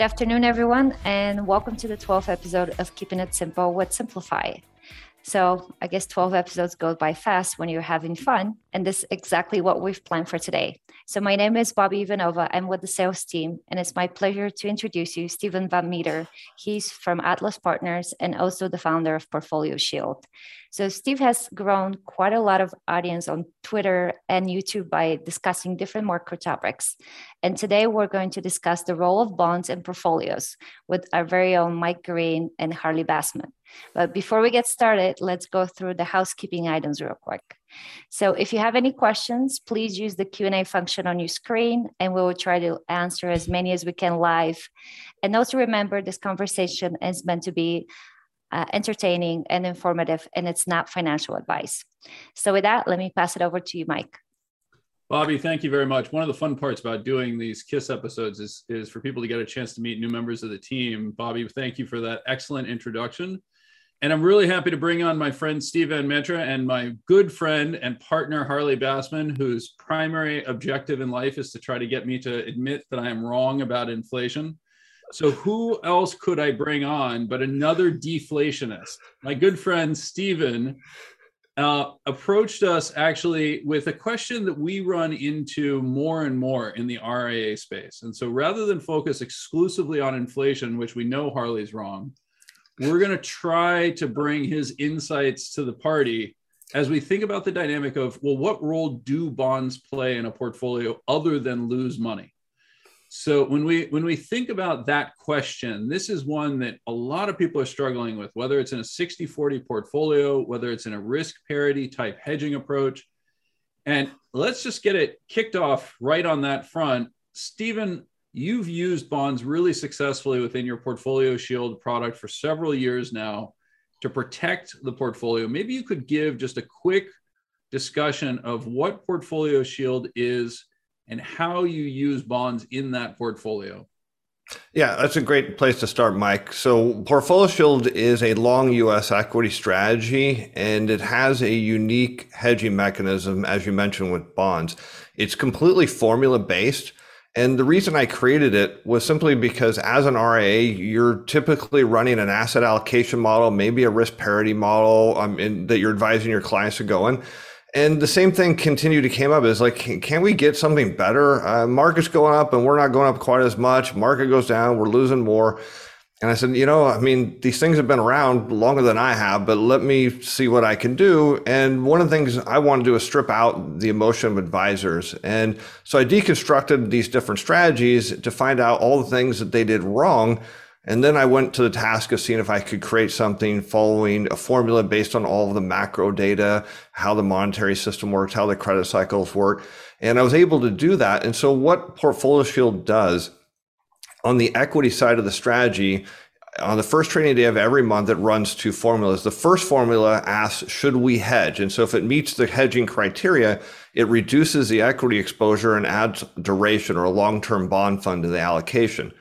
Good afternoon, everyone, and welcome to the 12th episode of Keeping It Simple with Simplify. So, I guess 12 episodes go by fast when you're having fun, and this is exactly what we've planned for today. So, my name is Bobby Ivanova. I'm with the sales team, and it's my pleasure to introduce you Stephen Van Metre. He's from Atlas Partners and also the founder of Portfolio Shield. So Steve has grown quite a lot of audience on Twitter and YouTube by discussing different market topics. And today we're going to discuss the role of bonds and portfolios with our very own Mike Green and Harley Bassman. But before we get started, let's go through the housekeeping items real quick. So if you have any questions, please use the Q&A function on your screen and we will try to answer as many as we can live. And also remember this conversation is meant to be uh, entertaining and informative, and it's not financial advice. So, with that, let me pass it over to you, Mike. Bobby, thank you very much. One of the fun parts about doing these KISS episodes is, is for people to get a chance to meet new members of the team. Bobby, thank you for that excellent introduction. And I'm really happy to bring on my friend Steve Van Metre and my good friend and partner Harley Bassman, whose primary objective in life is to try to get me to admit that I am wrong about inflation. So who else could I bring on but another deflationist? My good friend Steven uh, approached us actually with a question that we run into more and more in the RIA space. And so rather than focus exclusively on inflation, which we know Harley's wrong, we're going to try to bring his insights to the party as we think about the dynamic of, well, what role do bonds play in a portfolio other than lose money? So when we when we think about that question, this is one that a lot of people are struggling with, whether it's in a 60-40 portfolio, whether it's in a risk parity type hedging approach. And let's just get it kicked off right on that front. Stephen, you've used bonds really successfully within your portfolio shield product for several years now to protect the portfolio. Maybe you could give just a quick discussion of what portfolio shield is and how you use bonds in that portfolio. Yeah, that's a great place to start, Mike. So, Portfolio Shield is a long US equity strategy and it has a unique hedging mechanism, as you mentioned, with bonds. It's completely formula based. And the reason I created it was simply because as an RIA, you're typically running an asset allocation model, maybe a risk parity model um, in, that you're advising your clients to go in. And the same thing continued to came up is like, can, can we get something better? Uh, market's going up and we're not going up quite as much. Market goes down, we're losing more. And I said, you know, I mean, these things have been around longer than I have, but let me see what I can do. And one of the things I want to do is strip out the emotion of advisors. And so I deconstructed these different strategies to find out all the things that they did wrong and then I went to the task of seeing if I could create something following a formula based on all of the macro data, how the monetary system works, how the credit cycles work. And I was able to do that. And so what Portfolio Shield does on the equity side of the strategy, on the first trading day of every month, it runs two formulas. The first formula asks, should we hedge? And so if it meets the hedging criteria, it reduces the equity exposure and adds duration or a long-term bond fund to the allocation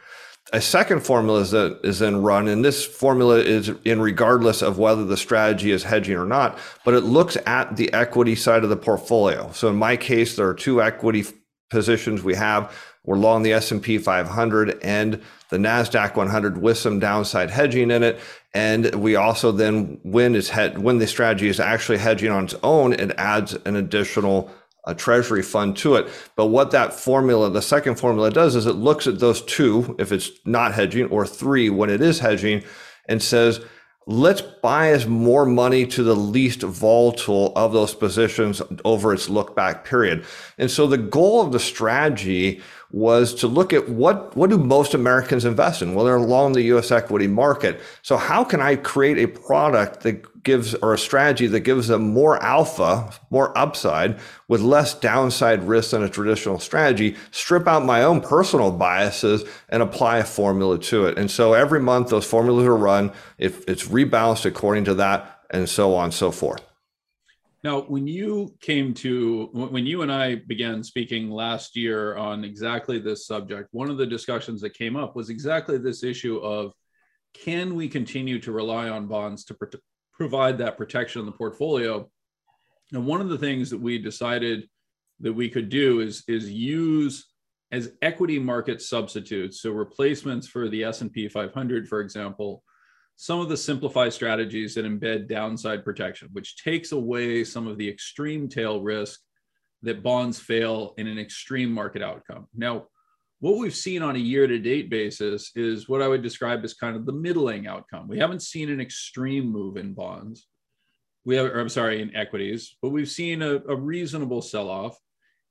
a second formula is, uh, is then run, and this formula is in regardless of whether the strategy is hedging or not, but it looks at the equity side of the portfolio. So in my case, there are two equity positions we have. We're long the S&P 500 and the Nasdaq 100 with some downside hedging in it, and we also then when is when the strategy is actually hedging on its own, it adds an additional a treasury fund to it. But what that formula, the second formula does is it looks at those two, if it's not hedging, or three when it is hedging, and says, let's bias more money to the least volatile of those positions over its look back period. And so the goal of the strategy was to look at what, what do most Americans invest in? Well, they're along the US equity market. So how can I create a product that gives or a strategy that gives them more alpha, more upside with less downside risk than a traditional strategy, strip out my own personal biases and apply a formula to it. And so every month those formulas are run, if it's rebalanced according to that and so on and so forth. Now, when you came to, when you and I began speaking last year on exactly this subject, one of the discussions that came up was exactly this issue of can we continue to rely on bonds to provide that protection in the portfolio. And one of the things that we decided that we could do is, is use as equity market substitutes, so replacements for the S&P 500, for example, some of the simplified strategies that embed downside protection, which takes away some of the extreme tail risk that bonds fail in an extreme market outcome. Now, what we've seen on a year to date basis is what I would describe as kind of the middling outcome. We haven't seen an extreme move in bonds. We have, I'm sorry, in equities, but we've seen a, a reasonable sell off.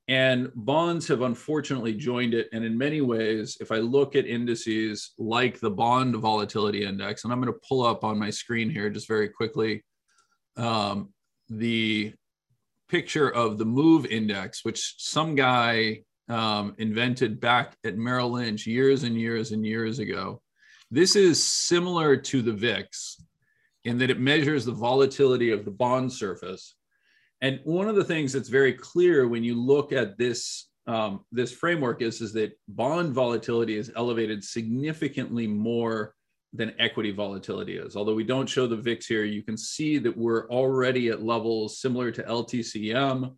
And bonds have unfortunately joined it. And in many ways, if I look at indices like the bond volatility index, and I'm going to pull up on my screen here just very quickly um, the picture of the move index, which some guy um, invented back at Merrill Lynch years and years and years ago. This is similar to the VIX in that it measures the volatility of the bond surface and one of the things that's very clear when you look at this um, this framework is is that bond volatility is elevated significantly more than equity volatility is. Although we don't show the VIX here, you can see that we're already at levels similar to LTCM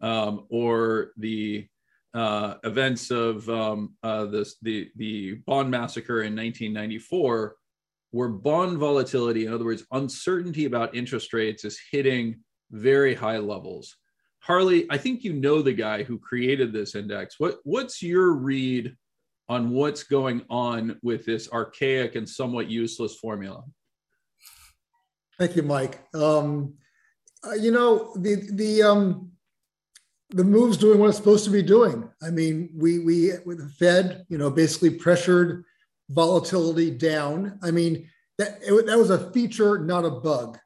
um, or the uh, events of um, uh, this, the, the bond massacre in 1994, where bond volatility, in other words, uncertainty about interest rates, is hitting very high levels. Harley, I think you know the guy who created this index. What what's your read on what's going on with this archaic and somewhat useless formula? Thank you, Mike. Um, uh, you know the the um, the move's doing what it's supposed to be doing. I mean, we we with the Fed, you know, basically pressured volatility down. I mean, that it, that was a feature, not a bug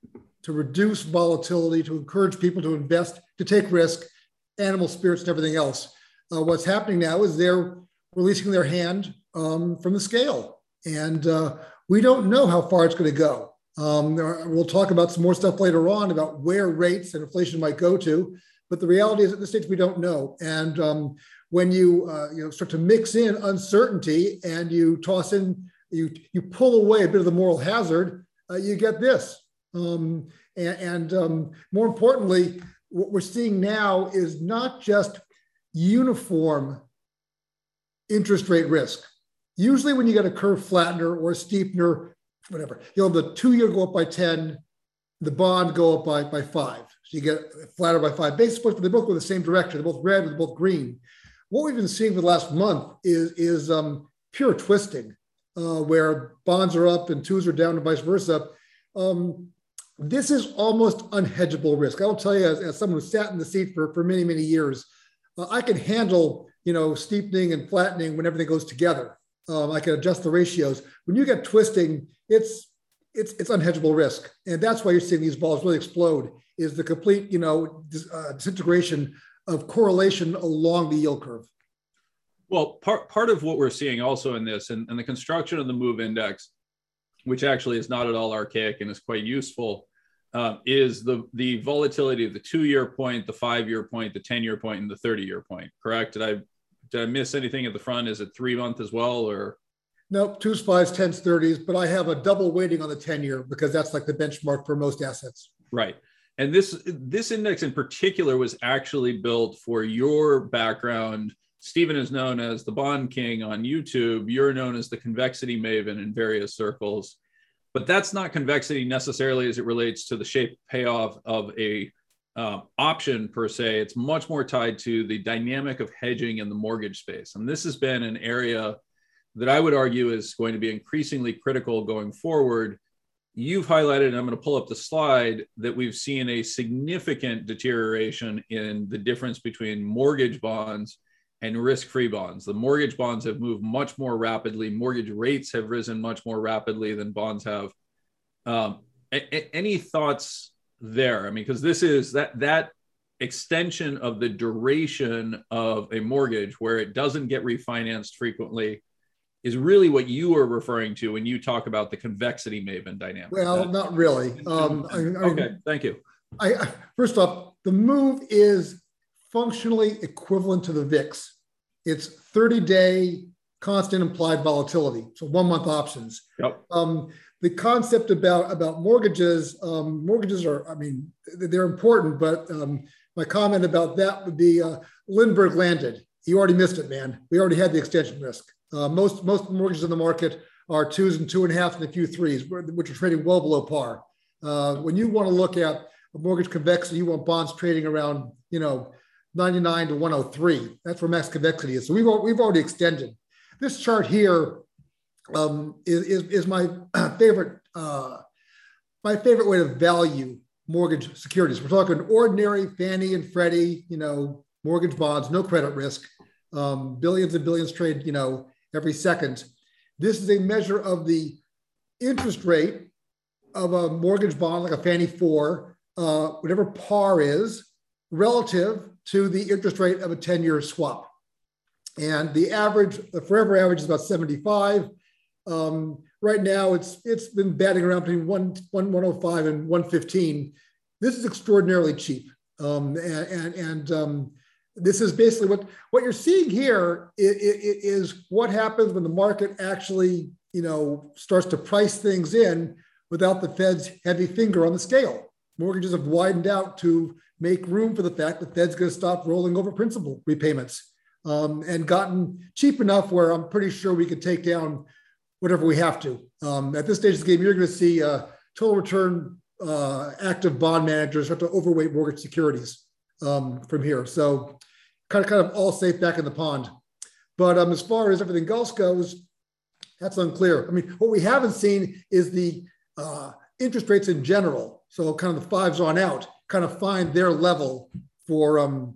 to reduce volatility, to encourage people to invest, to take risk, animal spirits, and everything else. Uh, what's happening now is they're releasing their hand um, from the scale. And uh, we don't know how far it's going to go. Um, we'll talk about some more stuff later on about where rates and inflation might go to. But the reality is, at this stage, we don't know. And um, when you uh, you know start to mix in uncertainty and you toss in you you pull away a bit of the moral hazard, uh, you get this. Um, and, and um, more importantly, what we're seeing now is not just uniform interest rate risk. Usually, when you get a curve flattener or a steepener, whatever, you'll have the two year go up by 10, the bond go up by, by five. So you get flatter by five basis points, but they both go the same direction. They're both red, they're both green. What we've been seeing for the last month is, is um, pure twisting, uh, where bonds are up and twos are down and vice versa. Um, this is almost unhedgeable risk. I will tell you, as, as someone who sat in the seat for, for many, many years, uh, I can handle, you know, steepening and flattening when everything goes together. Um, I can adjust the ratios. When you get twisting, it's it's it's unhedgeable risk, and that's why you're seeing these vols really explode. Is the complete, you know, dis, uh, disintegration of correlation along the yield curve. Well, part part of what we're seeing also in this and, and the construction of the move index which actually is not at all archaic and is quite useful, uh, is the the volatility of the two year point, the five year point, the ten year point, and the thirty year point. Correct? Did I did I miss anything at the front? Is it three month as well, or? Nope, twos, fives, tens, thirties, but I have a double weighting on the ten year because that's like the benchmark for most assets. Right. And this this index in particular was actually built for your background Stephen is known as the Bond King on YouTube. You're known as the convexity maven in various circles. But that's not convexity necessarily as it relates to the shape payoff of a uh, option per se. It's much more tied to the dynamic of hedging in the mortgage space. And this has been an area that I would argue is going to be increasingly critical going forward. You've highlighted, and I'm going to pull up the slide, that we've seen a significant deterioration in the difference between mortgage bonds and risk free bonds. The mortgage bonds have moved much more rapidly. Mortgage rates have risen much more rapidly than bonds have. Um, a- a- any thoughts there? I mean, because this is that that extension of the duration of a mortgage where it doesn't get refinanced frequently is really what you are referring to when you talk about the convexity maven dynamic. Well, that, not really. Um, I, I, okay, thank you. I, first off, the move is functionally equivalent to the VIX. It's 30 day constant implied volatility, so one month options. Yep. Um, the concept about about mortgages, um, mortgages are, I mean, they're important, but um, my comment about that would be uh, Lindbergh landed, you already missed it, man. We already had the extension risk. Uh, most most mortgages in the market are twos and two and a half and a few threes, which are trading well below par. Uh, when you want to look at a mortgage convexity, you want bonds trading around, you know, 99 to 103. That's where max convexity is. So we've, we've already extended. This chart here um, is, is, is, my favorite uh, my favorite way to value mortgage securities. We're talking ordinary Fannie and Freddie, you know, mortgage bonds, no credit risk, um, billions and billions trade, you know, every second. This is a measure of the interest rate of a mortgage bond like a Fannie 4, uh, whatever par is, relative to the interest rate of a 10 year swap. And the average, the forever average is about 75. Um, right now, it's it's been batting around between one, one 105 and 115. This is extraordinarily cheap. Um, and and, and um, this is basically what, what you're seeing here is, is what happens when the market actually you know, starts to price things in without the Fed's heavy finger on the scale. Mortgages have widened out to make room for the fact that Fed's going to stop rolling over principal repayments um, and gotten cheap enough where I'm pretty sure we could take down whatever we have to. Um, at this stage of the game, you're going to see uh, total return uh, active bond managers have to overweight mortgage securities um, from here. So kind of kind of all safe back in the pond. But um, as far as everything else goes, that's unclear. I mean, what we haven't seen is the uh, interest rates in general. So kind of the fives on out kind of find their level for um,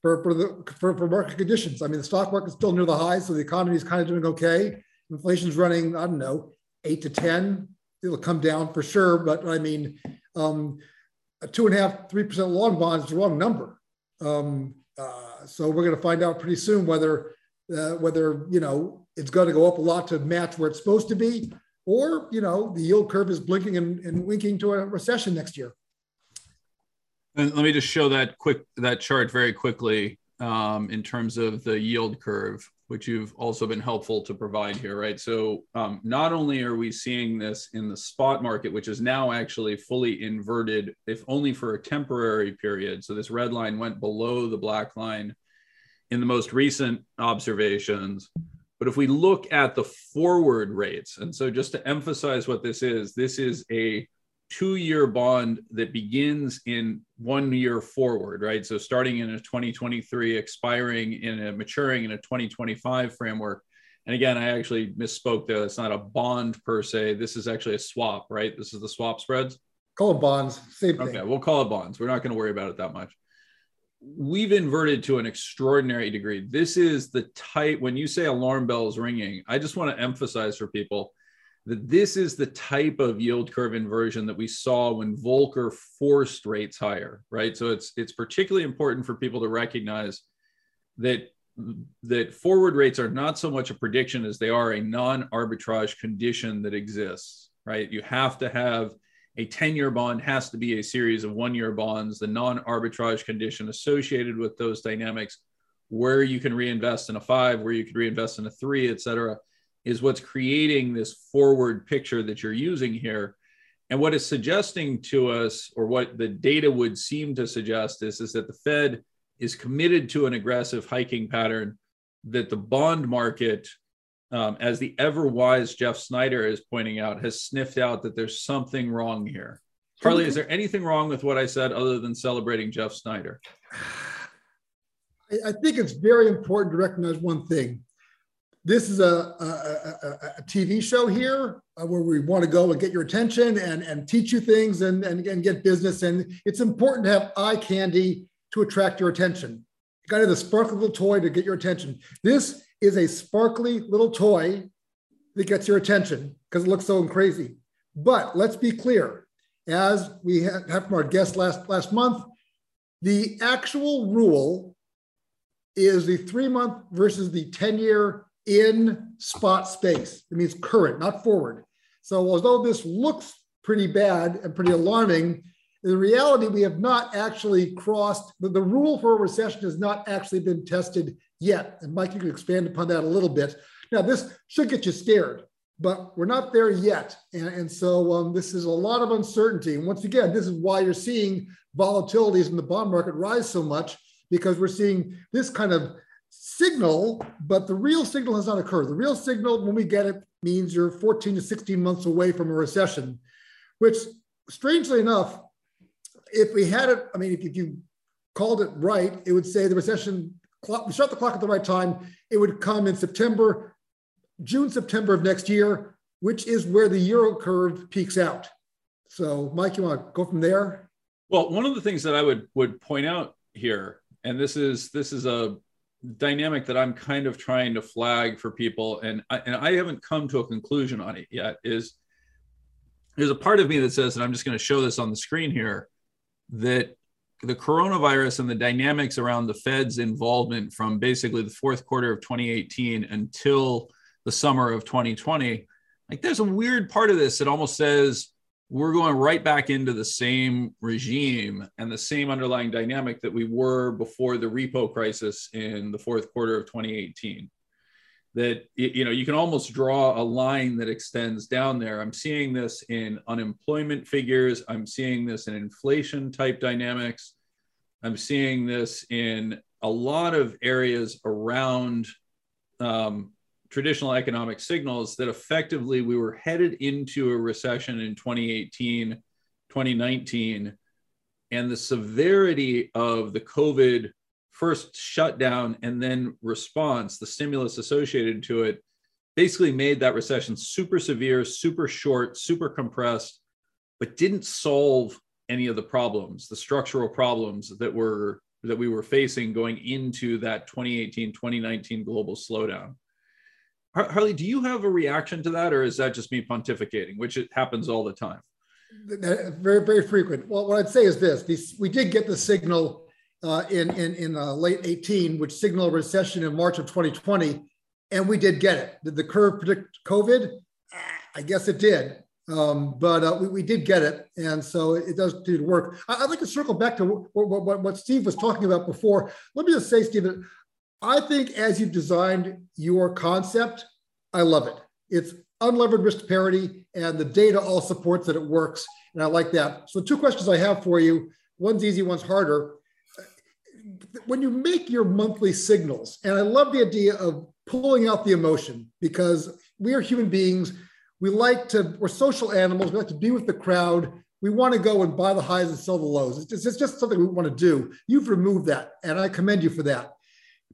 for for the for, for market conditions. I mean, the stock market's still near the highs, so the economy is kind of doing okay. Inflation's running, I don't know, eight to ten. It'll come down for sure, but I mean, um, a two and a half, three percent long bond is the wrong number. Um, uh, so we're going to find out pretty soon whether uh, whether you know it's going to go up a lot to match where it's supposed to be, or you know the yield curve is blinking and, and winking to a recession next year. And let me just show that quick that chart very quickly um, in terms of the yield curve, which you've also been helpful to provide here, right? So um, not only are we seeing this in the spot market, which is now actually fully inverted, if only for a temporary period. So this red line went below the black line in the most recent observations. But if we look at the forward rates, and so just to emphasize what this is, this is a two year bond that begins in one year forward, right? So starting in a 2023, expiring in a maturing in a 2025 framework. And again, I actually misspoke there. It's not a bond per se. This is actually a swap, right? This is the swap spreads. Call it bonds. Same thing. Okay, we'll call it bonds. We're not going to worry about it that much. We've inverted to an extraordinary degree. This is the type, when you say alarm bells ringing, I just want to emphasize for people that this is the type of yield curve inversion that we saw when Volcker forced rates higher, right? So it's it's particularly important for people to recognize that that forward rates are not so much a prediction as they are a non-arbitrage condition that exists, right? You have to have a 10-year bond has to be a series of one-year bonds, the non-arbitrage condition associated with those dynamics where you can reinvest in a five, where you can reinvest in a three, et cetera is what's creating this forward picture that you're using here. And what it's suggesting to us, or what the data would seem to suggest, is, is that the Fed is committed to an aggressive hiking pattern, that the bond market, um, as the ever wise Jeff Snider is pointing out, has sniffed out that there's something wrong here. Harley, is there anything wrong with what I said other than celebrating Jeff Snider? I think it's very important to recognize one thing this is a, a, a, a TV show here uh, where we want to go and get your attention and, and teach you things and, and, and get business. And it's important to have eye candy to attract your attention. You got to have the sparkly little toy to get your attention. This is a sparkly little toy that gets your attention because it looks so crazy. But let's be clear, as we have from our guest last, last month, the actual rule is the three month versus the 10 year in spot space. It means current, not forward. So although this looks pretty bad and pretty alarming, in reality, we have not actually crossed, the, the rule for a recession has not actually been tested yet. And Mike, you can expand upon that a little bit. Now, this should get you scared, but we're not there yet. And, and so um, this is a lot of uncertainty. And once again, this is why you're seeing volatilities in the bond market rise so much, because we're seeing this kind of signal, but the real signal has not occurred. The real signal, when we get it, means you're 14 to 16 months away from a recession, which strangely enough, if we had it, I mean, if, you called it right, it would say the recession clock, we start the clock at the right time, it would come in September, June, September of next year, which is where the Euro curve peaks out. So, Mike, you want to go from there? Well, one of the things that I would would point out here, and this is this is a dynamic that I'm kind of trying to flag for people, and I, and I haven't come to a conclusion on it yet. Is there's a part of me that says, and I'm just going to show this on the screen here, that the coronavirus and the dynamics around the Fed's involvement from basically the fourth quarter of 2018 until the summer of 2020, like there's a weird part of this that almost says we're going right back into the same regime and the same underlying dynamic that we were before the repo crisis in the fourth quarter of 2018 that you know you can almost draw a line that extends down there. I'm seeing this in unemployment figures. I'm seeing this in inflation type dynamics. I'm seeing this in a lot of areas around um, traditional economic signals that effectively we were headed into a recession in 2018 2019 and the severity of the covid first shutdown and then response, the stimulus associated to it, basically made that recession super severe, super short, super compressed, but didn't solve any of the problems, the structural problems that were that we were facing going into that 2018 2019 global slowdown. Harley, do you have a reaction to that, or is that just me pontificating, which it happens all the time? Very, very frequent. Well, what I'd say is this: we did get the signal uh, in in, in uh, late 18, which signaled a recession in March of 2020, and we did get it. Did the curve predict COVID? I guess it did, um, but uh, we, we did get it, and so it, does did work. I, would like to circle back to what, what, what Steve was talking about before. Let me just say, Stephen, I think as you've designed your concept, I love it. It's unlevered risk parity, and the data all supports that it works, and I like that. So, two questions I have for you. One's easy, one's harder when you make your monthly signals, and I love the idea of pulling out the emotion because we are human beings. We like to, we're social animals. We like to be with the crowd. We want to go and buy the highs and sell the lows. It's just, it's just something we want to do. You've removed that, and I commend you for that.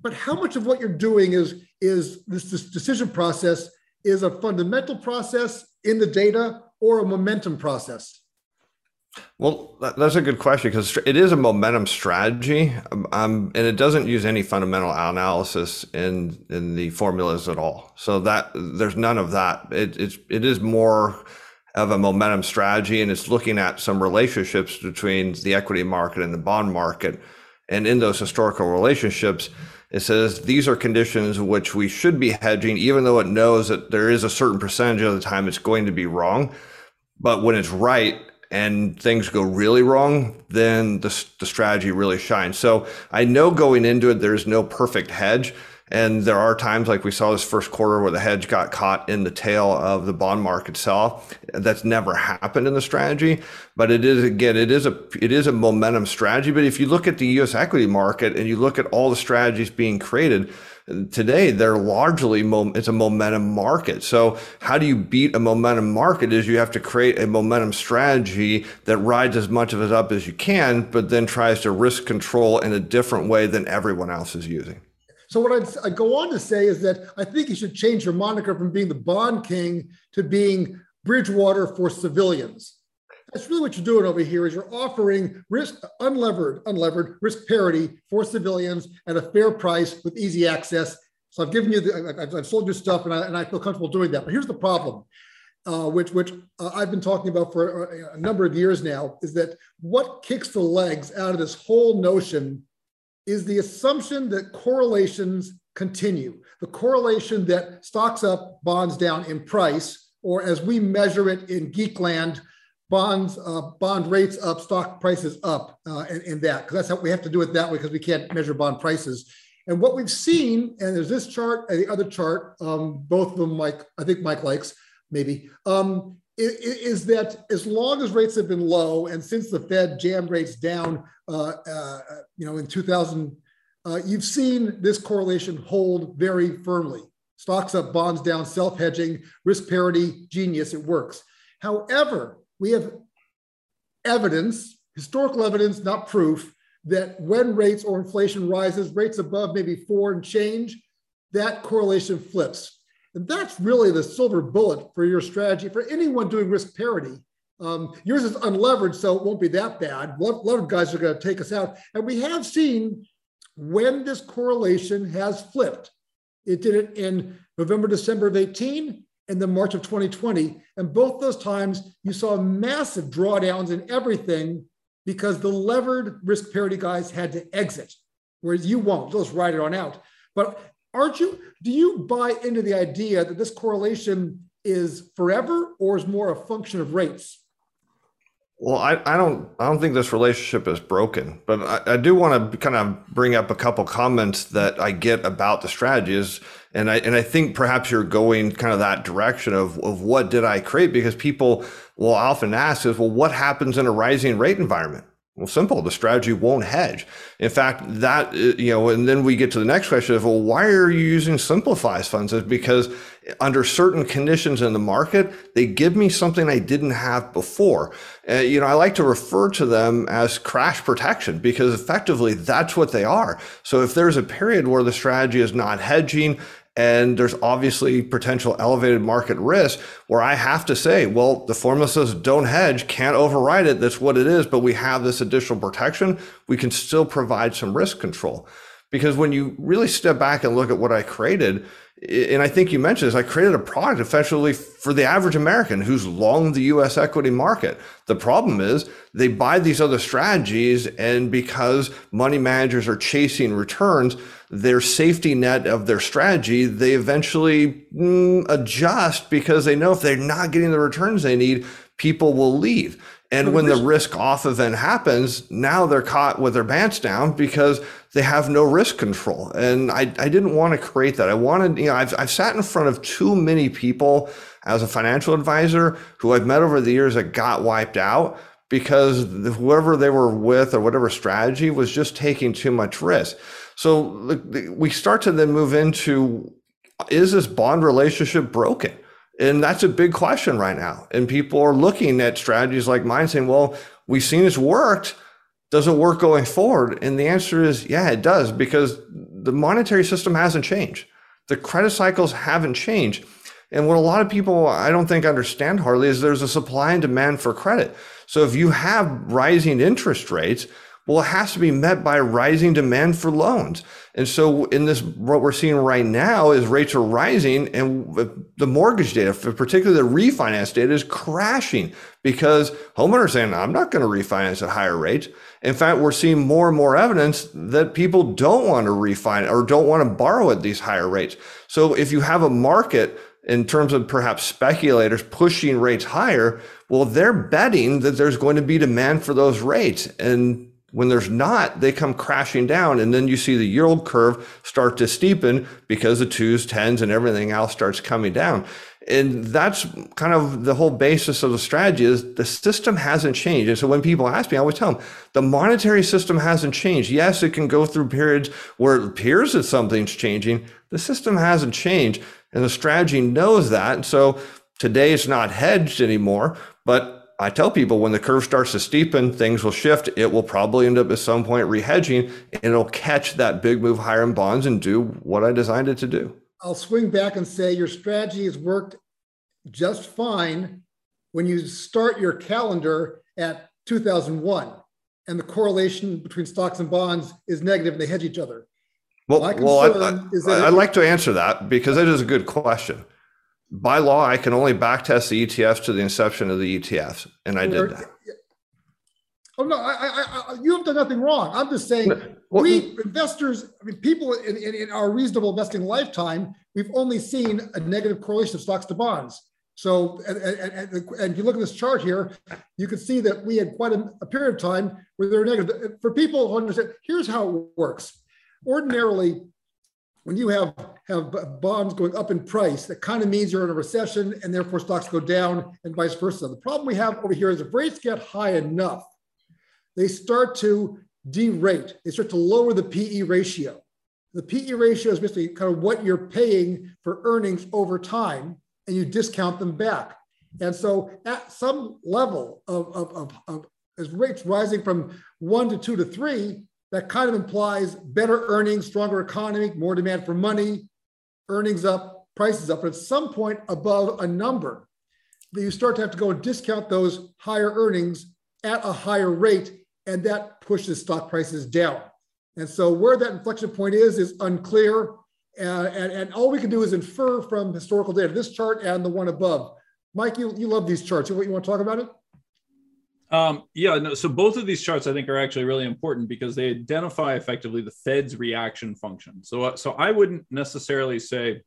But how much of what you're doing is, is this, this decision process is a fundamental process in the data or a momentum process? Well, that's a good question because it is a momentum strategy, um, um, and it doesn't use any fundamental analysis in in the formulas at all. So that there's none of that. It, it's it is more of a momentum strategy, and it's looking at some relationships between the equity market and the bond market, and in those historical relationships. It says these are conditions which we should be hedging, even though it knows that there is a certain percentage of the time it's going to be wrong. But when it's right, and things go really wrong, then the, the strategy really shines. So I know going into it, there's no perfect hedge. And there are times like we saw this first quarter where the hedge got caught in the tail of the bond market sell. That's never happened in the strategy, but it is again, it is a it is a momentum strategy. But if you look at the U.S. equity market and you look at all the strategies being created, today they're largely it's a momentum market so how do you beat a momentum market is you have to create a momentum strategy that rides as much of it up as you can but then tries to risk control in a different way than everyone else is using so what I'd, I'd go on to say is that i think you should change your moniker from being the bond king to being bridgewater for civilians that's really what you're doing over here is you're offering risk unlevered, unlevered risk parity for civilians at a fair price with easy access. So I've given you the, I've, sold you stuff and I, and I feel comfortable doing that. But here's the problem, uh, which, which uh, I've been talking about for a, a number of years now, is that what kicks the legs out of this whole notion is the assumption that correlations continue. The correlation that stocks up, bonds down in price, or as we measure it in Geekland, bonds, uh, bond rates up, stock prices up, uh, in that because that's how we have to do it that way because we can't measure bond prices. And what we've seen, and there's this chart and the other chart, um, both of them, Mike, I think Mike likes maybe, um, is, that as long as rates have been low, and since the Fed jammed rates down, uh, uh you know, in 2000. uh, you've seen this correlation hold very firmly. Stocks up, bonds down, self hedging, risk parity, genius, it works. However, we have evidence, historical evidence, not proof, that when rates or inflation rises, rates above maybe four and change, that correlation flips. And that's really the silver bullet for your strategy for anyone doing risk parity. Um, yours is unlevered, so it won't be that bad. Levered guys are going to take us out. And we have seen when this correlation has flipped. It did it in November, December of 18 and then March of 2020. And both those times, you saw massive drawdowns in everything because the levered risk parity guys had to exit, whereas you won't. Just ride it on out. But aren't you? Do you buy into the idea that this correlation is forever, or is more a function of rates? Well, I, I don't I don't think this relationship is broken, but I, I do want to kind of bring up a couple comments that I get about the strategies, and I and I think perhaps you're going kind of that direction of of what did I create because people will often ask is well what happens in a rising rate environment well, simple. The strategy won't hedge. In fact, that, uh, you know, and then we get to the next question of, well, why are you using Simplify's funds? It's because under certain conditions in the market, they give me something I didn't have before. Uh, you know, I like to refer to them as crash protection because effectively that's what they are. So if there's a period where the strategy is not hedging, and there's obviously potential elevated market risk where I have to say, well, the formula says don't hedge, can't override it. That's what it is. But we have this additional protection. We can still provide some risk control. Because when you really step back and look at what I created, and I think you mentioned this, I created a product effectively for the average American who's long the US equity market. The problem is they buy these other strategies, and because money managers are chasing returns, their safety net of their strategy, they eventually mm, adjust because they know if they're not getting the returns they need, people will leave. And when the risk off event happens, now they're caught with their pants down because they have no risk control. And I, I didn't want to create that. I wanted, you know, I've, I've sat in front of too many people as a financial advisor who I've met over the years that got wiped out because whoever they were with or whatever strategy was just taking too much risk. So we start to then move into is this bond relationship broken? And that's a big question right now. And people are looking at strategies like mine saying, well, we've seen it's worked. Does it work going forward? And the answer is, yeah, it does, because the monetary system hasn't changed. The credit cycles haven't changed. And what a lot of people I don't think understand Harley is there's a supply and demand for credit. So if you have rising interest rates, well, it has to be met by rising demand for loans. And so in this, what we're seeing right now is rates are rising and the mortgage data, particularly the refinance data is crashing because homeowners are saying, I'm not going to refinance at higher rates. In fact, we're seeing more and more evidence that people don't want to refinance or don't want to borrow at these higher rates. So if you have a market in terms of perhaps speculators pushing rates higher, well, they're betting that there's going to be demand for those rates. And when there's not, they come crashing down. And then you see the yield curve start to steepen because the twos, tens, and everything else starts coming down. And that's kind of the whole basis of the strategy is the system hasn't changed. And so when people ask me, I always tell them the monetary system hasn't changed. Yes, it can go through periods where it appears that something's changing. The system hasn't changed. And the strategy knows that. And so today it's not hedged anymore, but I tell people when the curve starts to steepen, things will shift. It will probably end up at some point rehedging and it'll catch that big move higher in bonds and do what I designed it to do. I'll swing back and say your strategy has worked just fine when you start your calendar at 2001 and the correlation between stocks and bonds is negative and they hedge each other. Well, well I, would like to answer that because that is a good question by law, I can only backtest the ETFs to the inception of the ETFs, and I did that. Oh no, I, I, I, you have done nothing wrong. I'm just saying, well, we investors, I mean, people in, in, in, our reasonable investing lifetime, we've only seen a negative correlation of stocks to bonds. So, and, and, and if you look at this chart here, you can see that we had quite a, a period of time where they're negative. For people who understand, here's how it works. Ordinarily, when you have, have bonds going up in price, that kind of means you're in a recession and therefore stocks go down and vice versa. The problem we have over here is if rates get high enough, they start to derate. They start to lower the PE ratio. The PE ratio is basically kind of what you're paying for earnings over time, and you discount them back. And so, at some level of, of, of, of as rates rising from one to two to three, that kind of implies better earnings, stronger economy, more demand for money, earnings up, prices up. But at some point above a number, that you start to have to go and discount those higher earnings at a higher rate, and that pushes stock prices down. And so where that inflection point is is unclear. Uh, and, and all we can do is infer from historical data, this chart and the one above. Mike, you, you love these charts. You, you want to talk about it? Um, yeah, no, so both of these charts I think are actually really important because they identify effectively the Fed's reaction function. So, uh, so I wouldn't necessarily say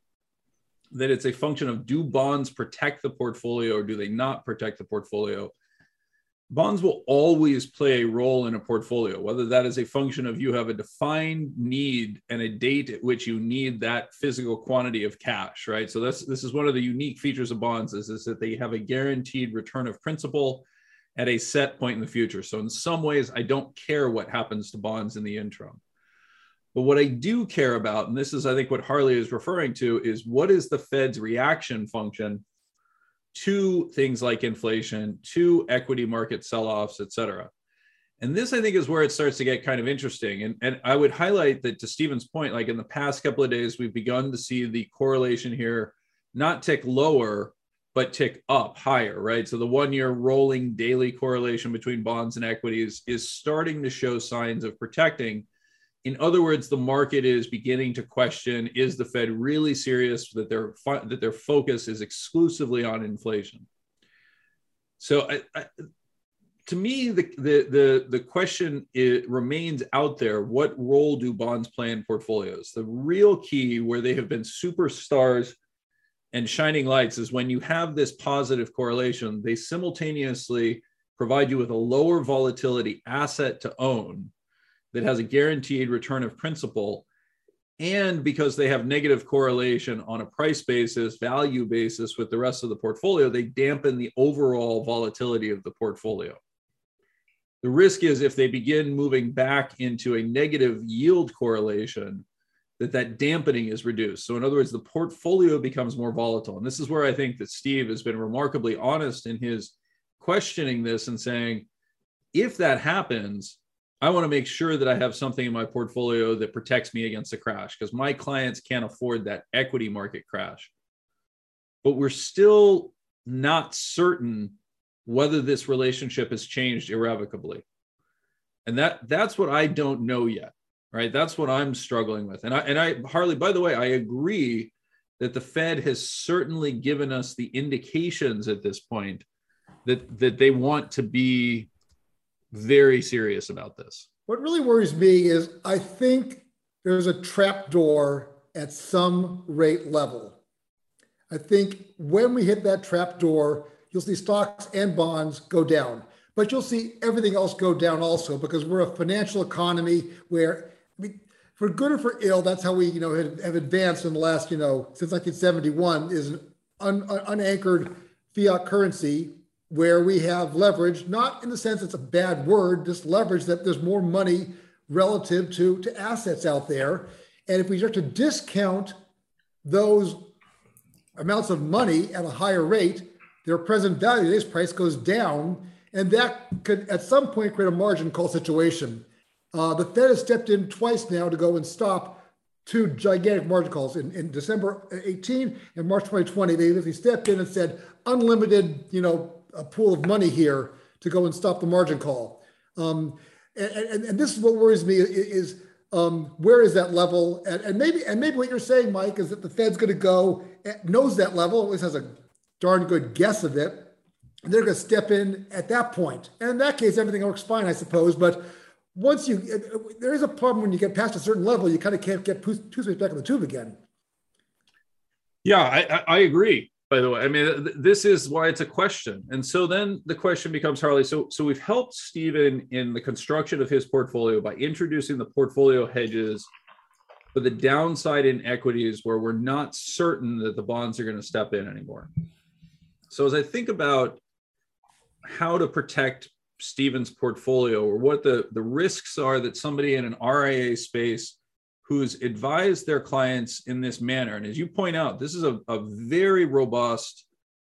that it's a function of do bonds protect the portfolio or do they not protect the portfolio. Bonds will always play a role in a portfolio, whether that is a function of you have a defined need and a date at which you need that physical quantity of cash, right? So this this is one of the unique features of bonds is, is that they have a guaranteed return of principal at a set point in the future. So in some ways, I don't care what happens to bonds in the interim. But what I do care about, and this is, I think, what Harley is referring to, is what is the Fed's reaction function to things like inflation, to equity market sell offs, et cetera. And this, I think, is where it starts to get kind of interesting. And, and I would highlight that to Stephen's point, like in the past couple of days, we've begun to see the correlation here not tick lower, but tick up higher, right? So the one year rolling daily correlation between bonds and equities is starting to show signs of protecting. In other words, the market is beginning to question is the Fed really serious that their that their focus is exclusively on inflation? So I, I, to me, the, the, the, the question remains out there. What role do bonds play in portfolios? The real key where they have been superstars and shining lights is when you have this positive correlation, they simultaneously provide you with a lower volatility asset to own that has a guaranteed return of principal. And because they have negative correlation on a price basis, value basis with the rest of the portfolio, they dampen the overall volatility of the portfolio. The risk is if they begin moving back into a negative yield correlation, that that dampening is reduced. So in other words, the portfolio becomes more volatile. And this is where I think that Steve has been remarkably honest in his questioning this and saying, if that happens, I want to make sure that I have something in my portfolio that protects me against a crash because my clients can't afford that equity market crash. But we're still not certain whether this relationship has changed irrevocably. And that that's what I don't know yet right? That's what I'm struggling with. And I and I Harley, by the way, I agree that the Fed has certainly given us the indications at this point that that they want to be very serious about this. What really worries me is I think there's a trap door at some rate level. I think when we hit that trap door, you'll see stocks and bonds go down. But you'll see everything else go down also because we're a financial economy where for good or for ill, that's how we, you know, have, advanced in the last, you know, since 1971 is an un, un, unanchored fiat currency where we have leverage, not in the sense it's a bad word, just leverage that there's more money relative to, to assets out there. And if we start to discount those amounts of money at a higher rate, their present value, today's price goes down. And that could at some point create a margin call situation. Uh, the Fed has stepped in twice now to go and stop two gigantic margin calls in, in December 18 and March 2020. They, they stepped in and said unlimited, you know, a pool of money here to go and stop the margin call. Um, and, and, and, this is what worries me is, um, where is that level? And, and, maybe and maybe what you're saying, Mike, is that the Fed's going to go knows that level, at least has a darn good guess of it, and they're going to step in at that point. And in that case, everything works fine, I suppose. But once you uh, there is a problem when you get past a certain level, you kind of can't get toothpaste back in the tube again. Yeah, I, I agree. By the way, I mean this is why it's a question, and so then the question becomes Harley. So so we've helped Stephen in the construction of his portfolio by introducing the portfolio hedges for the downside in equities where we're not certain that the bonds are going to step in anymore. So as I think about how to protect Stephen's portfolio or what the, the risks are that somebody in an RIA space who's advised their clients in this manner. And as you point out, this is a, a very robust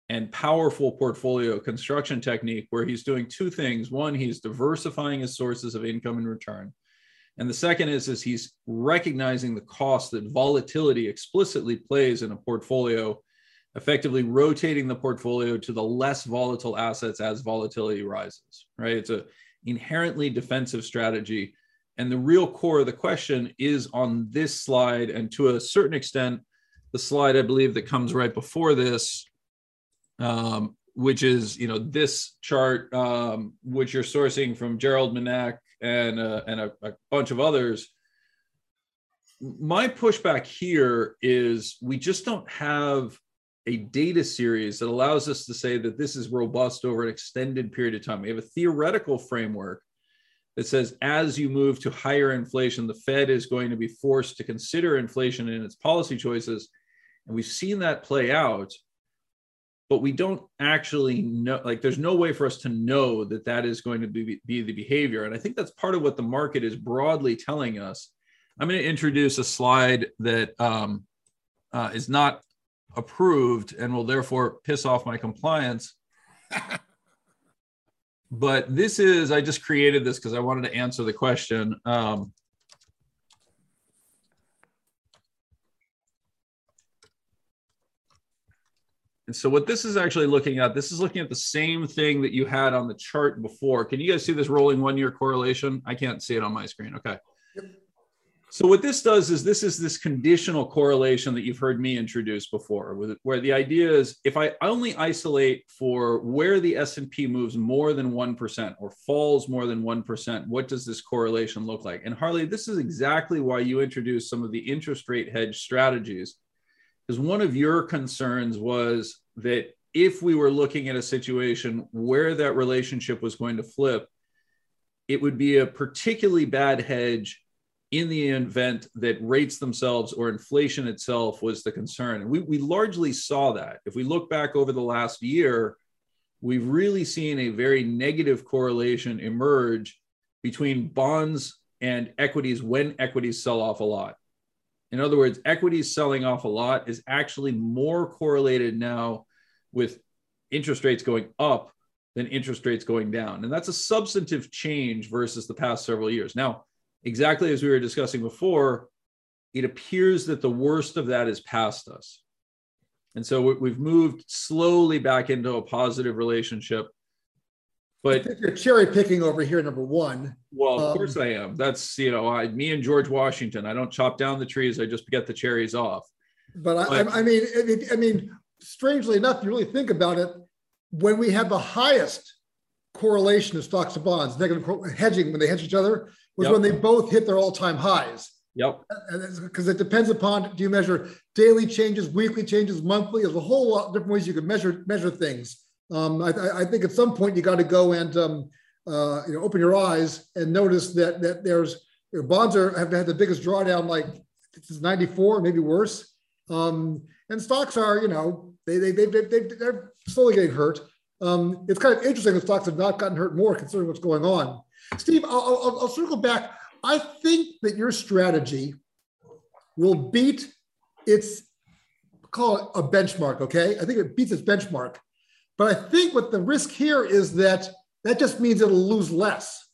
and powerful portfolio construction technique where he's doing two things. One, he's diversifying his sources of income and return. And the second is, is he's recognizing the cost that volatility explicitly plays in a portfolio, effectively rotating the portfolio to the less volatile assets as volatility rises, right? It's a inherently defensive strategy. And the real core of the question is on this slide, and to a certain extent, the slide I believe that comes right before this, um, which is you know this chart, um, which you're sourcing from Gerard Minack and uh, and a, a bunch of others. My pushback here is we just don't have a data series that allows us to say that this is robust over an extended period of time. We have a theoretical framework that says as you move to higher inflation, the Fed is going to be forced to consider inflation in its policy choices. And we've seen that play out but we don't actually know like there's no way for us to know that that is going to be, be the behavior and i think that's part of what the market is broadly telling us i'm going to introduce a slide that um, uh, is not approved and will therefore piss off my compliance but this is i just created this because i wanted to answer the question um, And so what this is actually looking at, this is looking at the same thing that you had on the chart before. Can you guys see this rolling one year correlation? I can't see it on my screen. Okay. Yep. So what this does is this is this conditional correlation that you've heard me introduce before, where the idea is if I only isolate for where the S&P moves more than 1% or falls more than 1%, what does this correlation look like? And Harley, this is exactly why you introduced some of the interest rate hedge strategies because one of your concerns was that if we were looking at a situation where that relationship was going to flip, it would be a particularly bad hedge in the event that rates themselves or inflation itself was the concern. And we, we largely saw that. If we look back over the last year, we've really seen a very negative correlation emerge between bonds and equities when equities sell off a lot. In other words, equities selling off a lot is actually more correlated now with interest rates going up than interest rates going down. And that's a substantive change versus the past several years. Now, exactly as we were discussing before, it appears that the worst of that is past us. And so we've moved slowly back into a positive relationship but you're cherry picking over here, number one. Well, of um, course I am. That's you know, I, me and George Washington. I don't chop down the trees. I just get the cherries off. But, but I, I, mean, I mean, strangely enough, you really think about it. When we had the highest correlation of stocks to bonds, negative hedging when they hedge each other, was yep. when they both hit their all-time highs. Yep. Because it depends upon do you measure daily changes, weekly changes, monthly? There's a whole lot of different ways you could measure measure things. Um, I, I, think at some point you got to go and um, uh, you know open your eyes and notice that that there's you know, bonds are have had the biggest drawdown like since '94, maybe worse. Um, and stocks are you know they they they, they, they are slowly getting hurt. Um, it's kind of interesting that stocks have not gotten hurt more considering what's going on. Steve, I'll, I'll, I'll circle back. I think that your strategy will beat its call it a benchmark. Okay, I think it beats its benchmark but I think what the risk here is that that just means it'll lose less.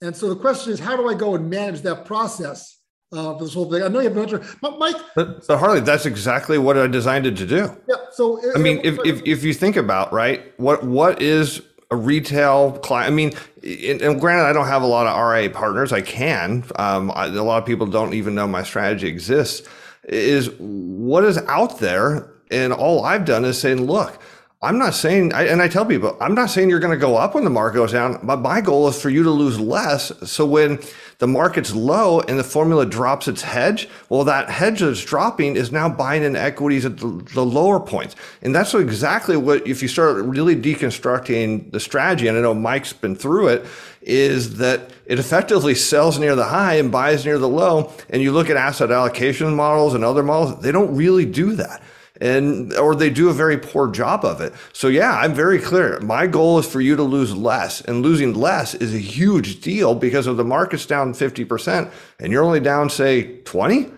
And so the question is, how do I go and manage that process uh, for this whole thing? I know you have an answer, but Mike. But, so Harley, that's exactly what I designed it to do. Yeah. So I mean, if, if, if you think about right, what what is a retail client? I mean, and granted, I don't have a lot of RA partners. I can. Um, I, a lot of people don't even know my strategy exists. Is what is out there, and all I've done is saying, look I'm not saying, and I tell people, I'm not saying you're going to go up when the market goes down, but my goal is for you to lose less. So when the market's low and the formula drops its hedge, well, that hedge that's dropping is now buying in equities at the, the lower points. And that's exactly what, if you start really deconstructing the strategy, and I know Mike's been through it, is that it effectively sells near the high and buys near the low. And you look at asset allocation models and other models, they don't really do that. And or they do a very poor job of it. So yeah, I'm very clear. My goal is for you to lose less, and losing less is a huge deal because if the market's down 50% and you're only down say 20,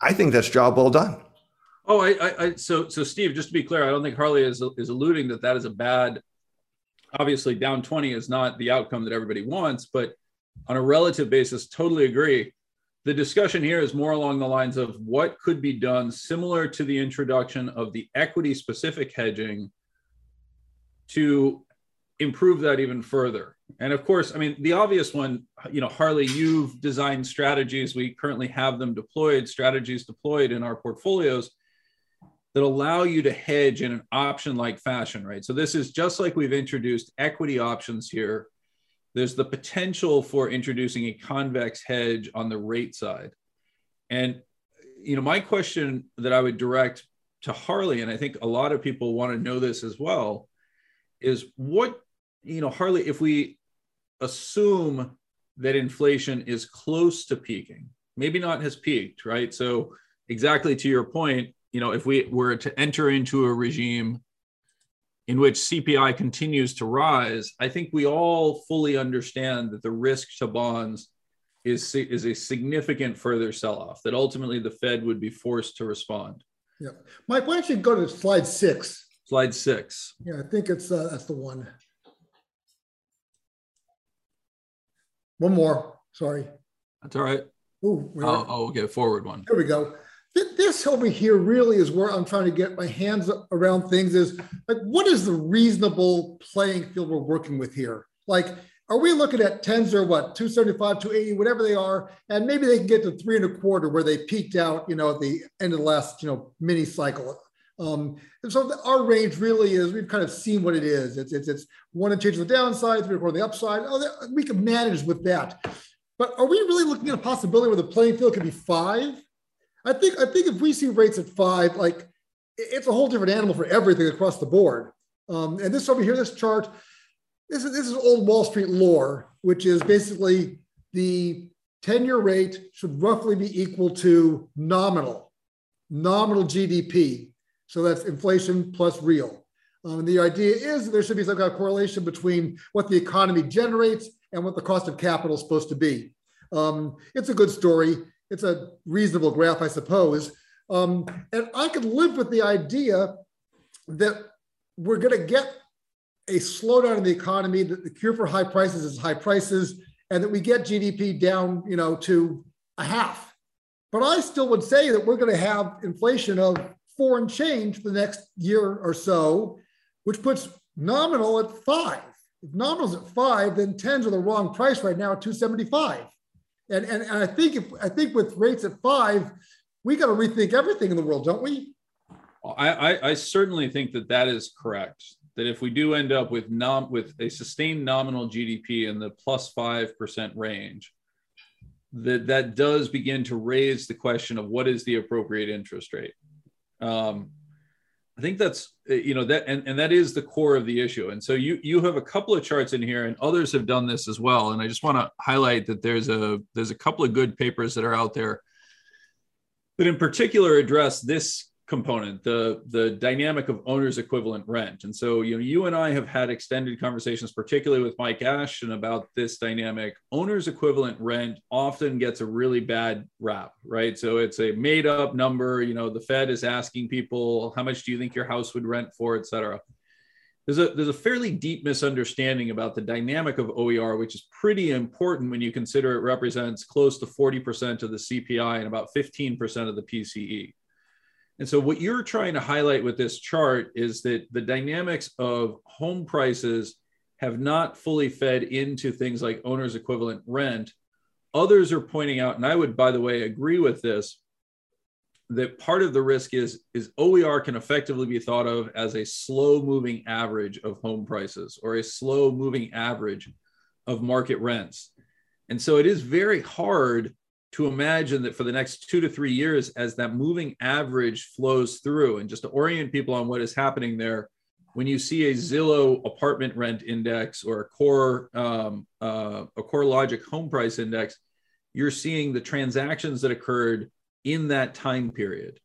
I think that's job well done. Oh, I, I, I so so Steve, just to be clear, I don't think Harley is is alluding that that is a bad. Obviously, down 20 is not the outcome that everybody wants, but on a relative basis, totally agree the discussion here is more along the lines of what could be done similar to the introduction of the equity specific hedging to improve that even further. And of course, I mean, the obvious one, you know, Harley, you've designed strategies. We currently have them deployed, strategies deployed in our portfolios that allow you to hedge in an option like fashion, right? So this is just like we've introduced equity options here there's the potential for introducing a convex hedge on the rate side. And you know, my question that I would direct to Harley, and I think a lot of people want to know this as well, is what, you know, Harley, if we assume that inflation is close to peaking, maybe not has peaked, right? So, exactly to your point, you know, if we were to enter into a regime in which CPI continues to rise, I think we all fully understand that the risk to bonds is, is a significant further sell off, that ultimately the Fed would be forced to respond. Yeah. Mike, why don't you go to slide six? Slide six. Yeah, I think it's uh, that's the one. One more. Sorry. That's all right. Ooh, oh, oh, okay. Forward one. There we go this over here really is where I'm trying to get my hands around things is like, what is the reasonable playing field we're working with here? Like, are we looking at tens or what, 275, 280, whatever they are, and maybe they can get to three and a quarter where they peaked out, you know, at the end of the last, you know, mini cycle. Um, and so our range really is we've kind of seen what it is. It's it's it's one inch to the downside, three and a quarter the upside. Oh, we can manage with that. But are we really looking at a possibility where the playing field could be five? I think I think if we see rates at five, like it's a whole different animal for everything across the board. Um, and this over here, this chart, this is this is old Wall Street lore, which is basically the 10-year rate should roughly be equal to nominal, nominal GDP. So that's inflation plus real. Um, and the idea is there should be some kind of correlation between what the economy generates and what the cost of capital is supposed to be. Um, it's a good story it's a reasonable graph, I suppose. Um, and I could live with the idea that we're going to get a slowdown in the economy, that the cure for high prices is high prices, and that we get GDP down, you know, to a half. But I still would say that we're going to have inflation of foreign change for the next year or so, which puts nominal at five. If nominal's at five, then tens are the wrong price right now at 275. And, and, and I think if I think with rates at five, we got to rethink everything in the world, don't we? I, I, I certainly think that that is correct. That if we do end up with nom with a sustained nominal GDP in the plus five percent range, that that does begin to raise the question of what is the appropriate interest rate. Um, I think that's uh, you know that and, and that is the core of the issue. And so you you have a couple of charts in here, and others have done this as well. And I just want to highlight that there's a there's a couple of good papers that are out there that in particular address this component, the the dynamic of owner's equivalent rent. And so, you know, you and I have had extended conversations, particularly with Mike Ashton, about this dynamic. Owner's equivalent rent often gets a really bad rap, right? So it's a made up number. You know, the Fed is asking people, how much do you think your house would rent for, et cetera. There's a, there's a fairly deep misunderstanding about the dynamic of OER, which is pretty important when you consider it represents close to 40% of the CPI and about 15% of the PCE. And so, what you're trying to highlight with this chart is that the dynamics of home prices have not fully fed into things like owner's equivalent rent. Others are pointing out, and I would, by the way, agree with this, that part of the risk is, is OER can effectively be thought of as a slow moving average of home prices or a slow moving average of market rents. And so it is very hard to imagine that for the next two to three years, as that moving average flows through, and just to orient people on what is happening there, when you see a Zillow apartment rent index or a core um, uh, a CoreLogic home price index, you're seeing the transactions that occurred in that time period.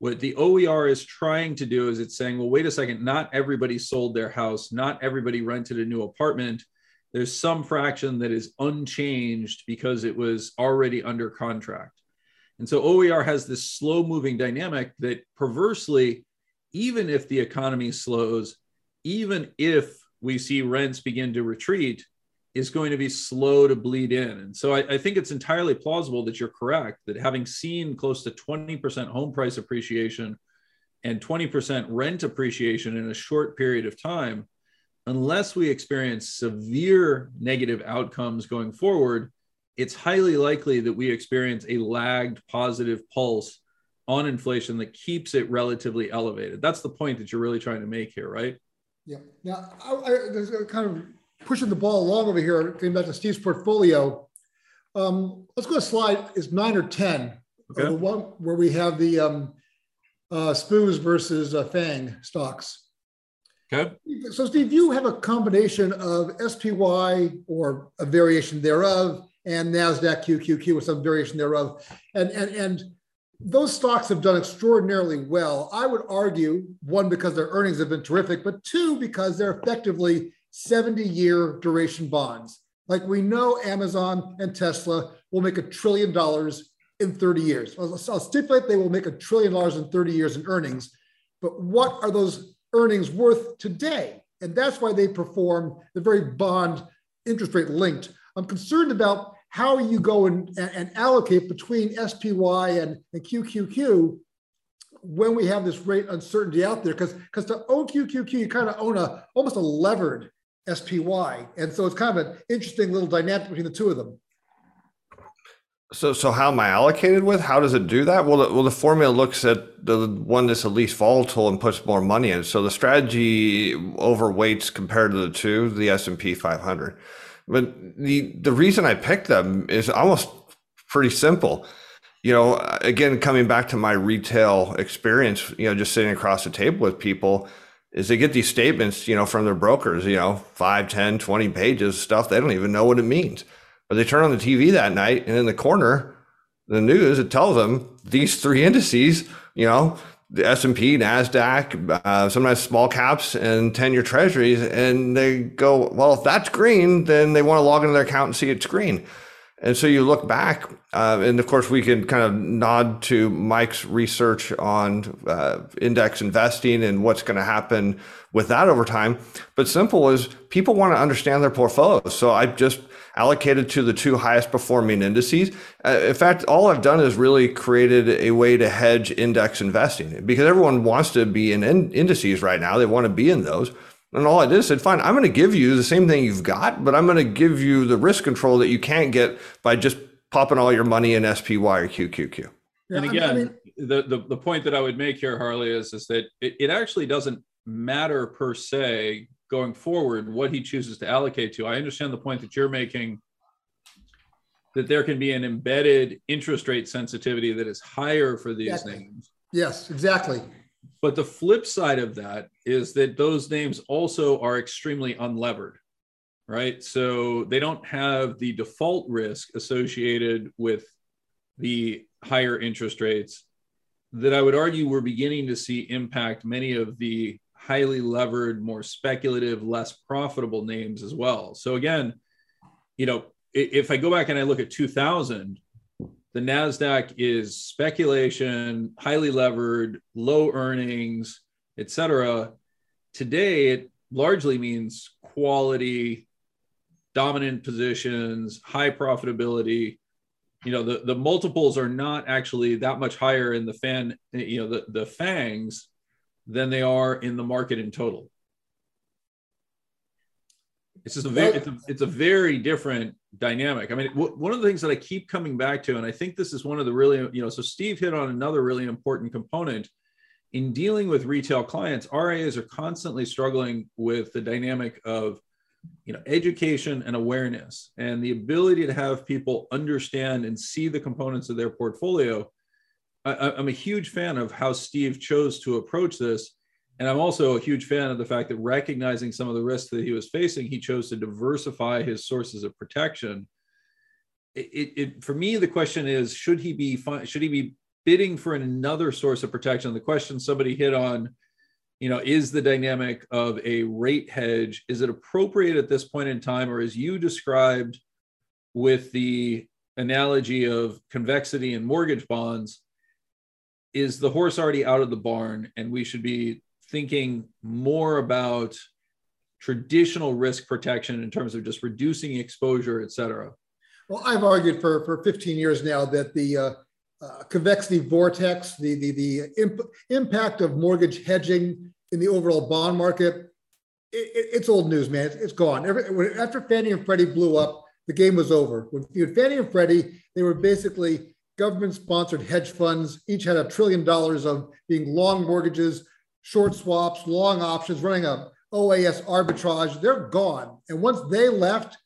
what the OER is trying to do is it's saying, well, wait a second, not everybody sold their house, not everybody rented a new apartment. There's some fraction that is unchanged because it was already under contract. And so OER has this slow moving dynamic that perversely, even if the economy slows, even if we see rents begin to retreat, is going to be slow to bleed in. And so I, I, think it's entirely plausible that you're correct that having seen close to 20% home price appreciation and 20% rent appreciation in a short period of time, unless we experience severe negative outcomes going forward, it's highly likely that we experience a lagged positive pulse on inflation that keeps it relatively elevated. That's the point that you're really trying to make here, right? Yeah. Now, I, I, there's a kind of pushing the ball along over here, getting back to Steve's portfolio. Um, let's go to slide is nine or 10, okay. the one where we have the um, uh, SPOOs versus uh, FANG stocks. Okay. So, Steve, you have a combination of SPY or a variation thereof and NASDAQ QQQ or some variation thereof. And, and, and those stocks have done extraordinarily well. I would argue, one, because their earnings have been terrific, but two, because they're effectively 70 year duration bonds. Like we know Amazon and Tesla will make a trillion dollars in 30 years. I'll, I'll stipulate they will make a trillion dollars in 30 years in earnings. But what are those earnings worth today? And that's why they perform the very bond interest rate linked. I'm concerned about how you go and, and allocate between SPY and, and QQQ when we have this rate uncertainty out there. Because because to own QQQ, you kind of own a almost a levered SPY. And so it's kind of an interesting little dynamic between the two of them. So, so how am I allocated with? How does it do that? Well, the, well, the formula looks at the one that's the least volatile and puts more money in. So the strategy overweights compared to the two, the S and P 500. But the the reason I picked them is almost pretty simple. You know, again, coming back to my retail experience, you know, just sitting across the table with people, is they get these statements, you know, from their brokers, you know, 5, 10, 20 pages stuff. They don't even know what it means. But they turn on the TV that night and in the corner, the news, it tells them these three indices, you know, the S&P, NASDAQ, uh, sometimes small caps and 10-year treasuries. And they go, well, if that's green, then they want to log into their account and see it's green. And so you look back, uh, and of course, we can kind of nod to Mike's research on uh, index investing and what's going to happen with that over time. But simple is people want to understand their portfolios. So I just allocated to the two highest performing indices. Uh, in fact, all I've done is really created a way to hedge index investing because everyone wants to be in indices right now. They want to be in those. And all I did is said, fine, I'm going to give you the same thing you've got, but I'm going to give you the risk control that you can't get by just popping all your money in SPY or QQQ. And again, I mean, the, the, the point that I would make here, Harley, is, is that it, it actually doesn't matter per se going forward what he chooses to allocate to. I understand the point that you're making that there can be an embedded interest rate sensitivity that is higher for these exactly. names. Yes, exactly. But the flip side of that is that those names also are extremely unlevered, right? So they don't have the default risk associated with the higher interest rates that I would argue we're beginning to see impact many of the highly levered, more speculative, less profitable names as well. So again, you know, if I go back and I look at 2000, the NASDAQ is speculation, highly levered, low earnings, etc. Today, it largely means quality, dominant positions, high profitability. You know, the, the multiples are not actually that much higher in the fan, you know, the, the fangs than they are in the market in total. It's just a very, it's a, it's a very different dynamic. I mean, w- one of the things that I keep coming back to, and I think this is one of the really, you know, so Steve hit on another really important component in dealing with retail clients. RIAs are constantly struggling with the dynamic of, you know, education and awareness, and the ability to have people understand and see the components of their portfolio. I, I'm a huge fan of how Steve chose to approach this and I'm also a huge fan of the fact that recognizing some of the risks that he was facing, he chose to diversify his sources of protection. It, it, it for me, the question is: Should he be should he be bidding for another source of protection. The question somebody hit on, you know, is the dynamic of a rate hedge, is it appropriate at this point in time, or as you described with the analogy of convexity and mortgage bonds, is the horse already out of the barn and we should be thinking more about traditional risk protection in terms of just reducing exposure, et cetera? Well, I've argued for, for 15 years now that the uh, uh, convexity vortex, the, the, the imp- impact of mortgage hedging in the overall bond market, it, it's old news, man. It's, it's gone. Every, after Fannie and Freddie blew up, the game was over. When Fannie and Freddie, they were basically government sponsored hedge funds, each had a trillion dollars of being long mortgages, short swaps, long options, running a OAS arbitrage. They're gone. And once they left,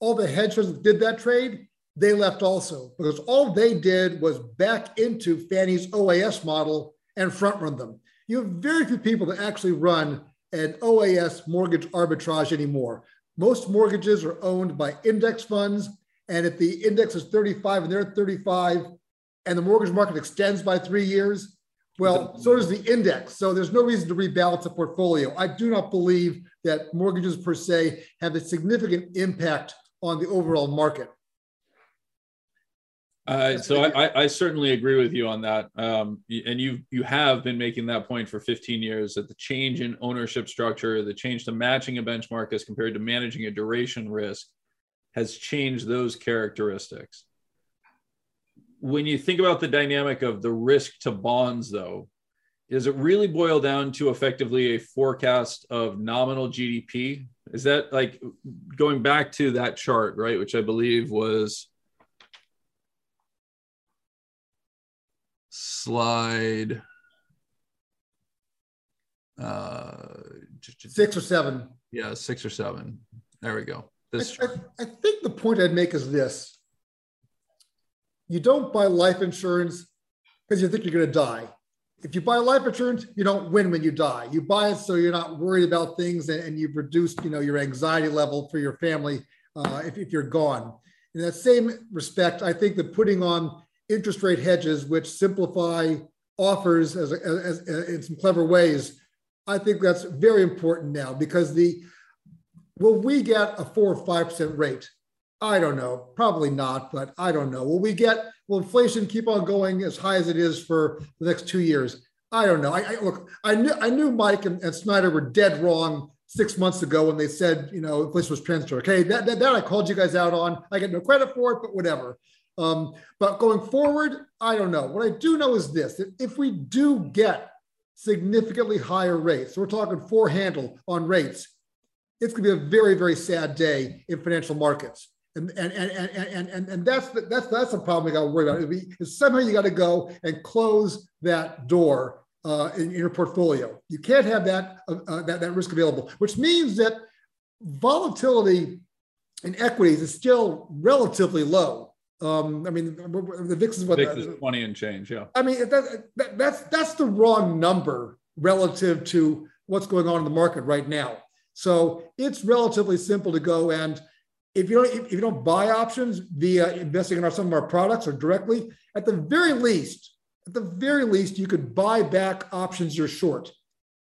all the hedge funds that did that trade, they left also because all they did was back into Fannie's OAS model and front run them. You have very few people that actually run an OAS mortgage arbitrage anymore. Most mortgages are owned by index funds and if the index is 35 and they're at 35 and the mortgage market extends by three years, well, so does the index. So there's no reason to rebalance a portfolio. I do not believe that mortgages per se have a significant impact on the overall market. Uh, so I, I, certainly agree with you on that, um, and you you have been making that point for 15 years that the change in ownership structure, the change to matching a benchmark as compared to managing a duration risk, has changed those characteristics. When you think about the dynamic of the risk to bonds, though, does it really boil down to effectively a forecast of nominal GDP? Is that like going back to that chart, right? Which I believe was slide uh, six or seven. Yeah, six or seven. There we go. This I, I, think the point I'd make is this you don't buy life insurance because you think you're going to die. If you buy life insurance, you don't win when you die. You buy it so you're not worried about things and, and you've reduced, you know, your anxiety level for your family uh, if, if you're gone. In that same respect, I think that putting on interest rate hedges, which Simplify offers as, as, as in some clever ways, I think that's very important now because the Will we get a four or five percent rate? I don't know. Probably not, but I don't know. Will we get? Will inflation keep on going as high as it is for the next two years? I don't know. I, I look. I knew. I knew Mike and, and, Snider were dead wrong six months ago when they said you know inflation was transitory. Okay, that, that that I called you guys out on. I get no credit for it, but whatever. Um, but going forward, I don't know. What I do know is this: that if we do get significantly higher rates, so we're talking four handle on rates it's going to be a very, very sad day in financial markets. And, and, and, and, and, and that's, the, that's, that's the problem we got to worry about. Is somehow you got to go and close that door uh, in, in, your portfolio. You can't have that, uh, uh, that, that risk available, which means that volatility in equities is still relatively low. Um, I mean, the VIX is what VIX is 20 and change. Yeah. I mean, that, that, that's, that's the wrong number relative to what's going on in the market right now. So it's relatively simple to go and if you don't if you don't buy options via investing in our, some of our products or directly, at the very least, at the very least, you could buy back options you're short.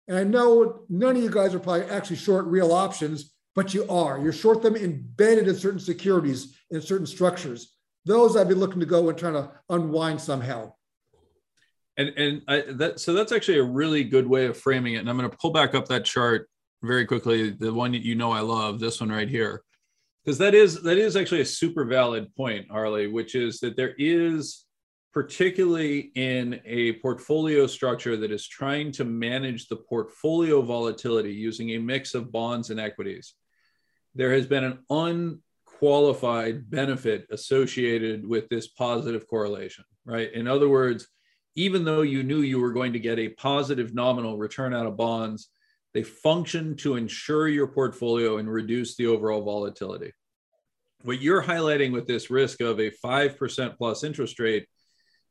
And I know none of you guys are probably actually short real options, but you are. You're short them embedded in certain securities in certain structures. Those I'd be looking to go and trying to unwind somehow. And and I, that so that's actually a really good way of framing it. And I'm going to pull back up that chart very quickly the one that you know I love, this one right here, because that is that is actually a super valid point, Harley, which is that there is particularly in a portfolio structure that is trying to manage the portfolio volatility using a mix of bonds and equities. There has been an unqualified benefit associated with this positive correlation, right? In other words, even though you knew you were going to get a positive nominal return out of bonds, they function to ensure your portfolio and reduce the overall volatility. What you're highlighting with this risk of a 5% plus interest rate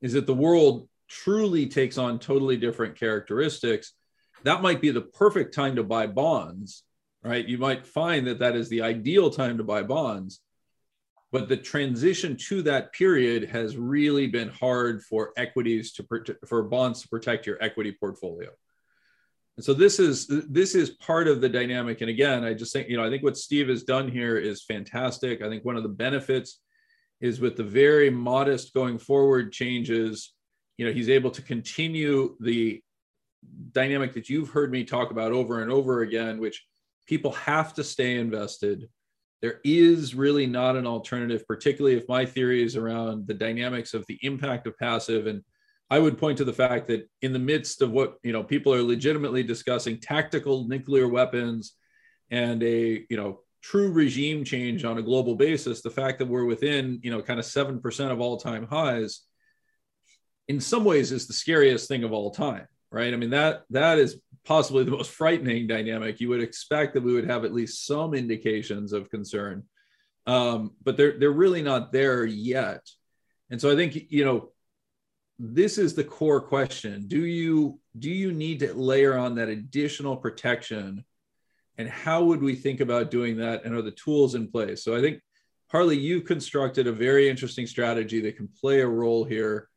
is that the world truly takes on totally different characteristics. That might be the perfect time to buy bonds, right? You might find that that is the ideal time to buy bonds. but the transition to that period has really been hard for equities to for bonds to protect your equity portfolio. So this is this is part of the dynamic. And again, I just think you know I think what Steve has done here is fantastic. I think one of the benefits is with the very modest going forward changes. You know, he's able to continue the dynamic that you've heard me talk about over and over again, which people have to stay invested there is really not an alternative, particularly if my theory is around the dynamics of the impact of passive. And I would point to the fact that in the midst of what you know people are legitimately discussing tactical nuclear weapons and a you know true regime change on a global basis, the fact that we're within you know kind of seven percent of all time highs, in some ways, is the scariest thing of all time, right? I mean that that is possibly the most frightening dynamic, you would expect that we would have at least some indications of concern. Um, but they're they're really not there yet. And so I think you know this is the core question. Do you do you need to layer on that additional protection? And how would we think about doing that? And are the tools in place? So I think Harley, you've constructed a very interesting strategy that can play a role here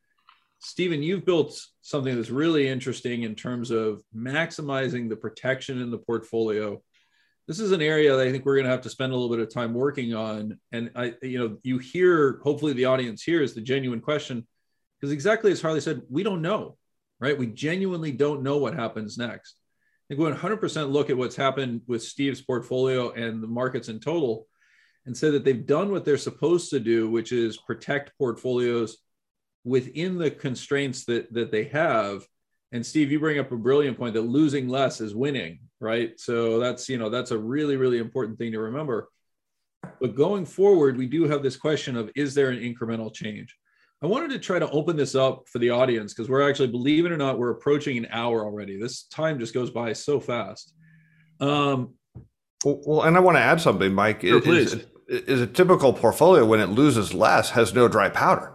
Stephen, you've built something that's really interesting in terms of maximizing the protection in the portfolio. This is an area that I think we're going to have to spend a little bit of time working on. And I, you know, you hear, hopefully the audience hears the genuine question, because exactly as Harley said, we don't know, right? We genuinely don't know what happens next. I think we 100% look at what's happened with Steve's portfolio and the markets in total and say that they've done what they're supposed to do, which is protect portfolios within the constraints that that they have and steve you bring up a brilliant point that losing less is winning right so that's you know that's a really really important thing to remember but going forward we do have this question of is there an incremental change i wanted to try to open this up for the audience because we're actually believe it or not we're approaching an hour already this time just goes by so fast um well and i want to add something mike sure, please. Is, is a typical portfolio when it loses less has no dry powder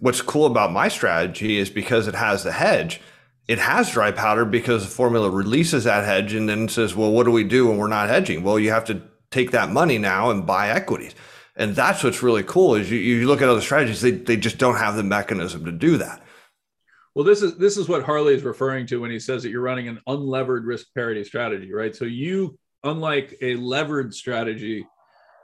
what's cool about my strategy is because it has the hedge, it has dry powder because the formula releases that hedge and then says, well, what do we do when we're not hedging? Well, you have to take that money now and buy equities. And that's what's really cool is you, you look at other strategies, they, they just don't have the mechanism to do that. Well, this is this is what Harley is referring to when he says that you're running an unlevered risk parity strategy, right? So you, unlike a levered strategy,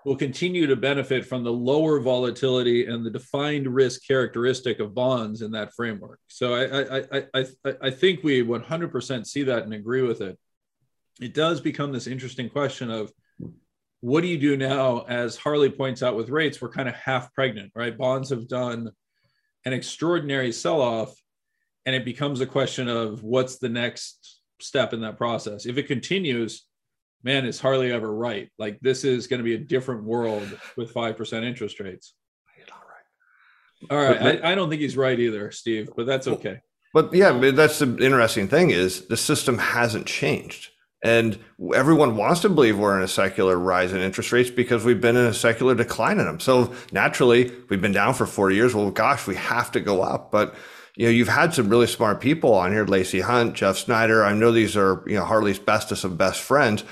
will continue to benefit from the lower volatility and the defined risk characteristic of bonds in that framework. So I, I, I, I, I think we 100% see that and agree with it. It does become this interesting question of what do you do now? As Harley points out with rates, we're kind of half pregnant, right? Bonds have done an extraordinary sell off, and it becomes a question of what's the next step in that process. If it continues, man, is Harley ever right? Like this is going to be a different world with five percent interest rates. All right, I, I, don't think he's right either, Steve, but that's okay. But yeah, that's the interesting thing is the system hasn't changed. And everyone wants to believe we're in a secular rise in interest rates because we've been in a secular decline in them. So naturally, we've been down for 40 years. Well, gosh, we have to go up. But you know, you've had some really smart people on here, Lacey Hunt, Jeff Snider. I know these are, you know, Harley's bestest of best friends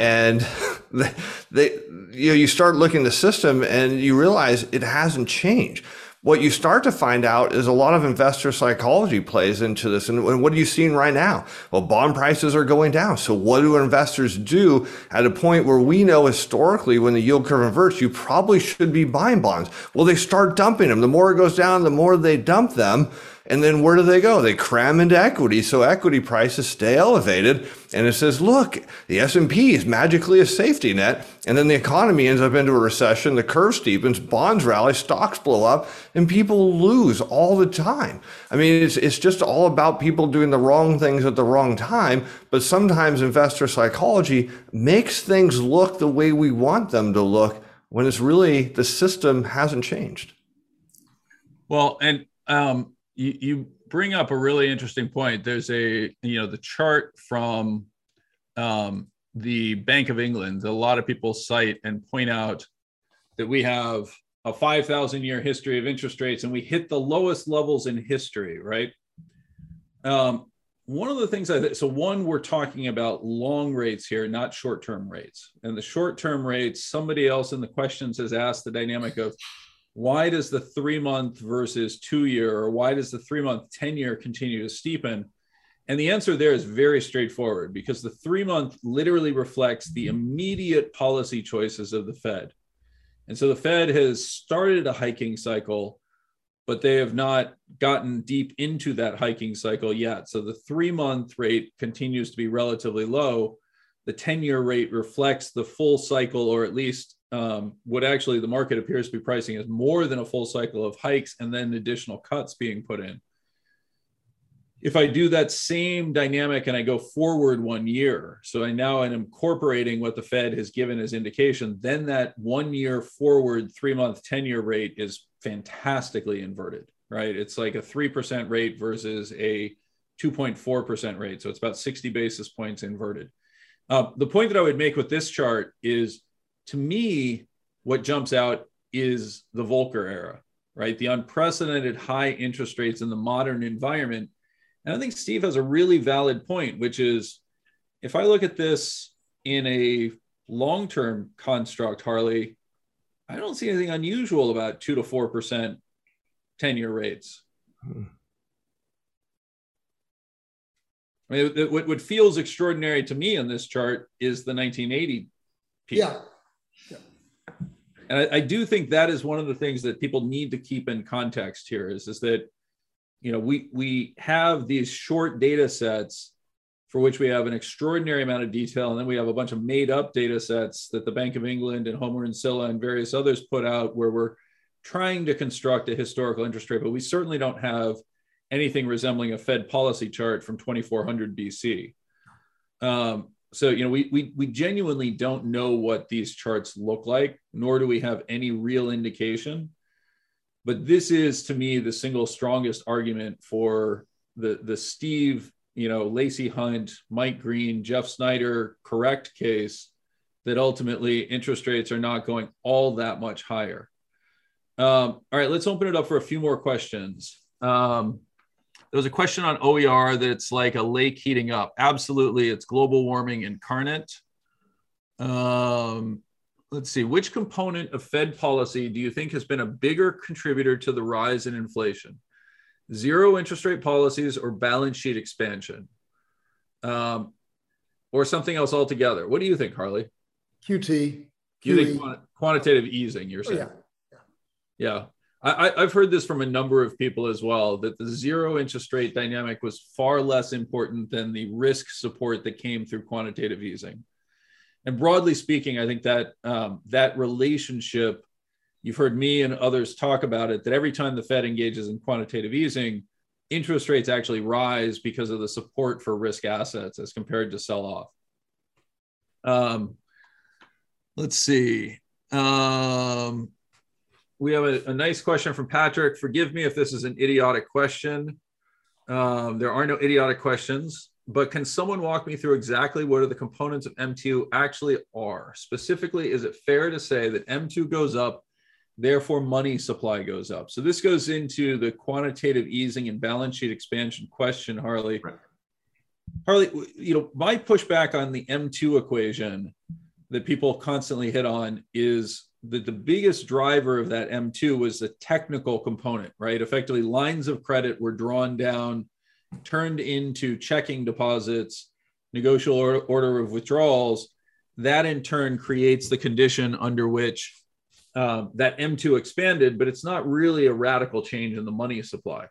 and they, they, you know you start looking at the system and you realize it hasn't changed what you start to find out is a lot of investor psychology plays into this. And what are you seeing right now? Well, bond prices are going down. So what do investors do at a point where we know historically when the yield curve inverts, you probably should be buying bonds? Well, they start dumping them. The more it goes down, the more they dump them. And then where do they go? They cram into equity. So equity prices stay elevated. And it says, look, the S&P is magically a safety net. And then the economy ends up into a recession. The curve steepens, bonds rally, stocks blow up, and people lose all the time. I mean, it's, it's just all about people doing the wrong things at the wrong time. But sometimes investor psychology makes things look the way we want them to look when it's really the system hasn't changed. Well, and um, you, you bring up a really interesting point. There's a, you know, the chart from um, the Bank of England, a lot of people cite and point out that we have a 5,000 year history of interest rates and we hit the lowest levels in history, right? Um, one of the things I so one we're talking about long rates here, not short term rates. And the short term rates, somebody else in the questions has asked the dynamic of why does the three month versus two year, or why does the three month, 10 year continue to steepen? And the answer there is very straightforward because the three month literally reflects the immediate policy choices of the Fed. And so the Fed has started a hiking cycle, but they have not gotten deep into that hiking cycle yet. So the three month rate continues to be relatively low. The 10 year rate reflects the full cycle, or at least um, what actually the market appears to be pricing is more than a full cycle of hikes and then additional cuts being put in if I do that same dynamic and I go forward one year, so I now am incorporating what the Fed has given as indication, then that one year forward three month 10 year rate is fantastically inverted, right? It's like a 3% rate versus a 2.4% rate. So it's about 60 basis points inverted. Uh, the point that I would make with this chart is to me, what jumps out is the Volcker era, right? The unprecedented high interest rates in the modern environment and I think Steve has a really valid point, which is if I look at this in a long term construct, Harley, I don't see anything unusual about two to 4% 10 year rates. Hmm. I mean, what, what feels extraordinary to me on this chart is the 1980 peak. Yeah. yeah. And I, I do think that is one of the things that people need to keep in context here is, is that you know, we we have these short data sets for which we have an extraordinary amount of detail, and then we have a bunch of made up data sets that the Bank of England and Homer and Sylla and various others put out, where we're trying to construct a historical interest rate, but we certainly don't have anything resembling a Fed policy chart from 2400 BC. Um, so you know we, we we genuinely don't know what these charts look like nor do we have any real indication but this is to me the single strongest argument for the the Steve, you know, Lacey Hunt, Mike Green, Jeff Snider correct case that ultimately interest rates are not going all that much higher. Um, all right, let's open it up for a few more questions. Um, there was a question on OER that's like a lake heating up. Absolutely, it's global warming incarnate. Um, let's see, which component of Fed policy do you think has been a bigger contributor to the rise in inflation? Zero interest rate policies or balance sheet expansion? Um, or something else altogether? What do you think, Harley? QT. You think quantitative easing, you're saying? Oh, yeah. Yeah. yeah. I, I've heard this from a number of people as well that the zero interest rate dynamic was far less important than the risk support that came through quantitative easing and broadly speaking, I think that um, that relationship, you've heard me and others talk about it, that every time the Fed engages in quantitative easing, interest rates actually rise because of the support for risk assets as compared to sell off. Um, let's see. Um, we have a, a, nice question from Patrick. Forgive me if this is an idiotic question. Um, there are no idiotic questions but can someone walk me through exactly what are the components of M2 actually are? Specifically, is it fair to say that M2 goes up, therefore money supply goes up? So this goes into the quantitative easing and balance sheet expansion question, Harley. Right. Harley, you know, my pushback on the M2 equation that people constantly hit on is that the biggest driver of that M2 was the technical component, right? Effectively, lines of credit were drawn down turned into checking deposits, negotiable order of withdrawals, that in turn creates the condition under which um, that M2 expanded, but it's not really a radical change in the money supply.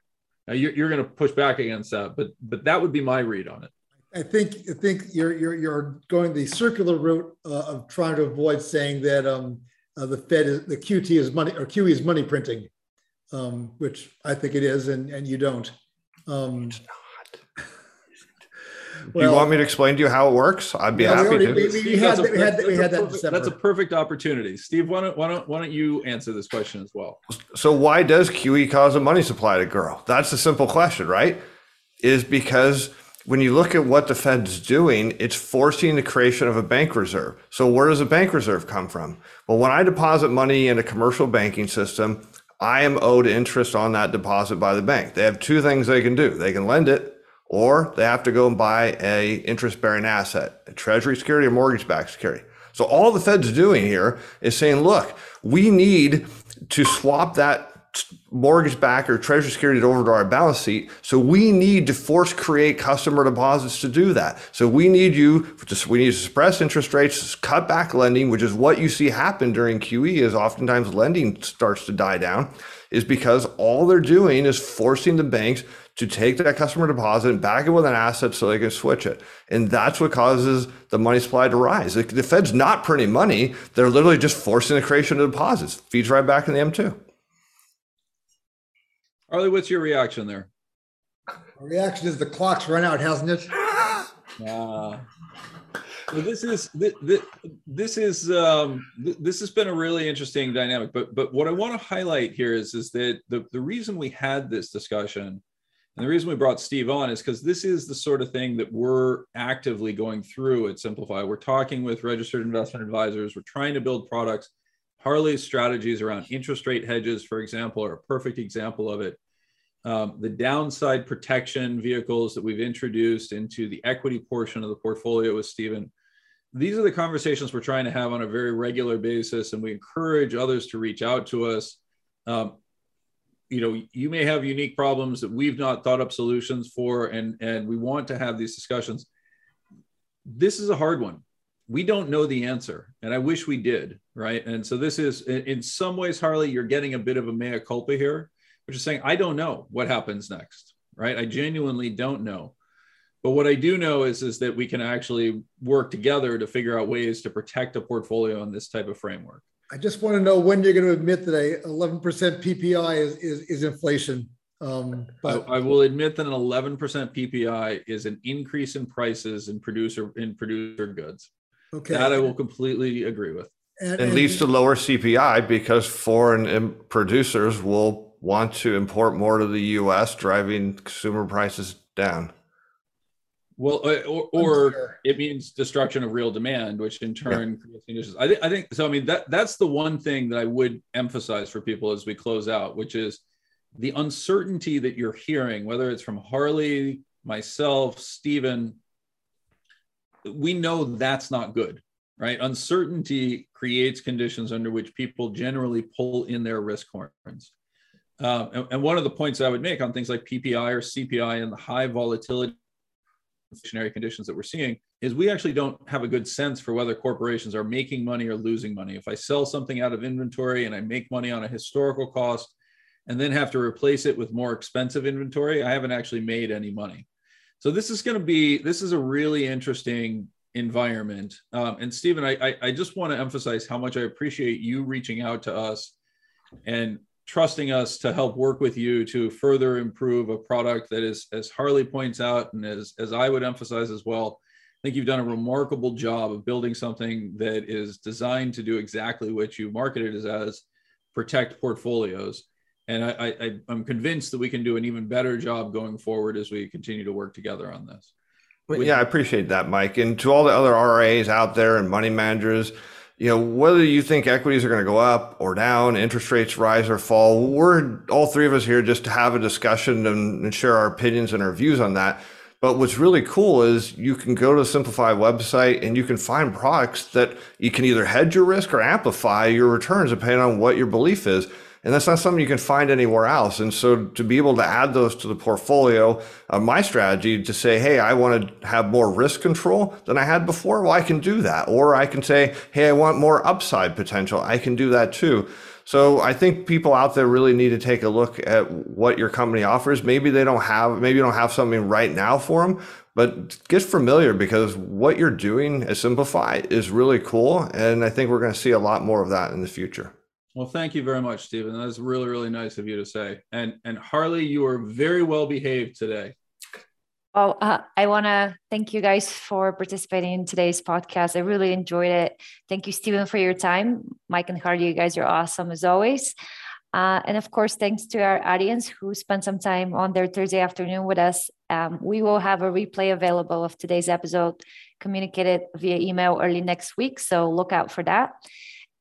Now you're, you're going to push back against that, but but that would be my read on it. I think I think you're you're you're going the circular route uh, of trying to avoid saying that um, uh, the Fed is the QT is money or QE is money printing, um, which I think it is, and and you don't. Um, it's not. Do you want me to explain to you how it works? I'd be happy to. We, had, that That's a perfect opportunity. Steve, why don't, why, don't, why don't you answer this question as well? So, why does QE cause a money supply to grow? That's a simple question, right? Is because when you look at what the Fed's doing, it's forcing the creation of a bank reserve. So, where does a bank reserve come from? Well, when I deposit money in a commercial banking system, I am owed interest on that deposit by the bank. They have two things they can do they can lend it or they have to go and buy a interest bearing asset, a treasury security or mortgage backed security. So all the Fed's doing here is saying, look, we need to swap that mortgage back or treasury security over to our balance sheet. So we need to force create customer deposits to do that. So we need you to, we need to suppress interest rates, cut back lending, which is what you see happen during QE is oftentimes lending starts to die down is because all they're doing is forcing the banks to take that customer deposit and back it with an asset so they can switch it. And that's what causes the money supply to rise. The, the Fed's not printing money. They're literally just forcing the creation of deposits. Feeds right back in the M2. Harley, what's your reaction there? My reaction is the clock's run out, hasn't it? Uh, well, this is this, this is um, this has been a really interesting dynamic. But but what I want to highlight here is is that the the reason we had this discussion and the reason we brought Steve on is because this is the sort of thing that we're actively going through at Simplify. We're talking with registered investment advisors. We're trying to build products. Harley's strategies around interest rate hedges, for example, are a perfect example of it. Um, the downside protection vehicles that we've introduced into the equity portion of the portfolio with Stephen. These are the conversations we're trying to have on a very regular basis, and we encourage others to reach out to us. Um, you know you may have unique problems that we've not thought up solutions for and and we want to have these discussions this is a hard one we don't know the answer and i wish we did right and so this is in some ways harley you're getting a bit of a mea culpa here which is saying i don't know what happens next right i genuinely don't know but what i do know is is that we can actually work together to figure out ways to protect a portfolio in this type of framework I just want to know when you're going to admit that a 11% PPI is, is, is inflation. Um, but I, I, will admit that an 11% PPI is an increase in prices in producer in producer goods. Okay. That I will completely agree with. And, it leads to lower CPI because foreign producers will want to import more to the U.S., driving consumer prices down. Well, uh, or, or it means destruction of real demand, which in turn yeah. creates conditions. I, th- I think so. I mean, that that's the one thing that I would emphasize for people as we close out, which is the uncertainty that you're hearing, whether it's from Harley, myself, Stephen. We know that's not good, right? Uncertainty creates conditions under which people generally pull in their risk horns. Um, and, and one of the points I would make on things like PPI or CPI and the high volatility inflationary conditions that we're seeing is we actually don't have a good sense for whether corporations are making money or losing money. If I sell something out of inventory and I make money on a historical cost and then have to replace it with more expensive inventory, I haven't actually made any money. So this is going to be this is a really interesting environment. Um, and Stephen, I, I, I just want to emphasize how much I appreciate you reaching out to us and trusting us to help work with you to further improve a product that is, as Harley points out, and as, as I would emphasize as well, I think you've done a remarkable job of building something that is designed to do exactly what you marketed as, as protect portfolios. And I, I, I'm convinced that we can do an even better job going forward as we continue to work together on this. Well, yeah, I appreciate that, Mike. And to all the other RAs out there and money managers, you know, whether you think equities are going to go up or down, interest rates rise or fall, we're all three of us here just to have a discussion and, and share our opinions and our views on that. But what's really cool is you can go to the Simplify website and you can find products that you can either hedge your risk or amplify your returns depending on what your belief is. And that's not something you can find anywhere else. And so to be able to add those to the portfolio, uh, my strategy to say, hey, I want to have more risk control than I had before, well, I can do that. Or I can say, hey, I want more upside potential. I can do that too. So I think people out there really need to take a look at what your company offers. Maybe they don't have, maybe you don't have something right now for them, but get familiar because what you're doing at Simplify is really cool. And I think we're going to see a lot more of that in the future. Well, thank you very much, Stephen. That's really, really nice of you to say. And and Harley, you are very well behaved today. Well, uh, I want to thank you guys for participating in today's podcast. I really enjoyed it. Thank you, Stephen, for your time. Mike and Harley, you guys are awesome as always. Uh, and of course, thanks to our audience who spent some time on their Thursday afternoon with us. Um, we will have a replay available of today's episode communicated via email early next week. So look out for that.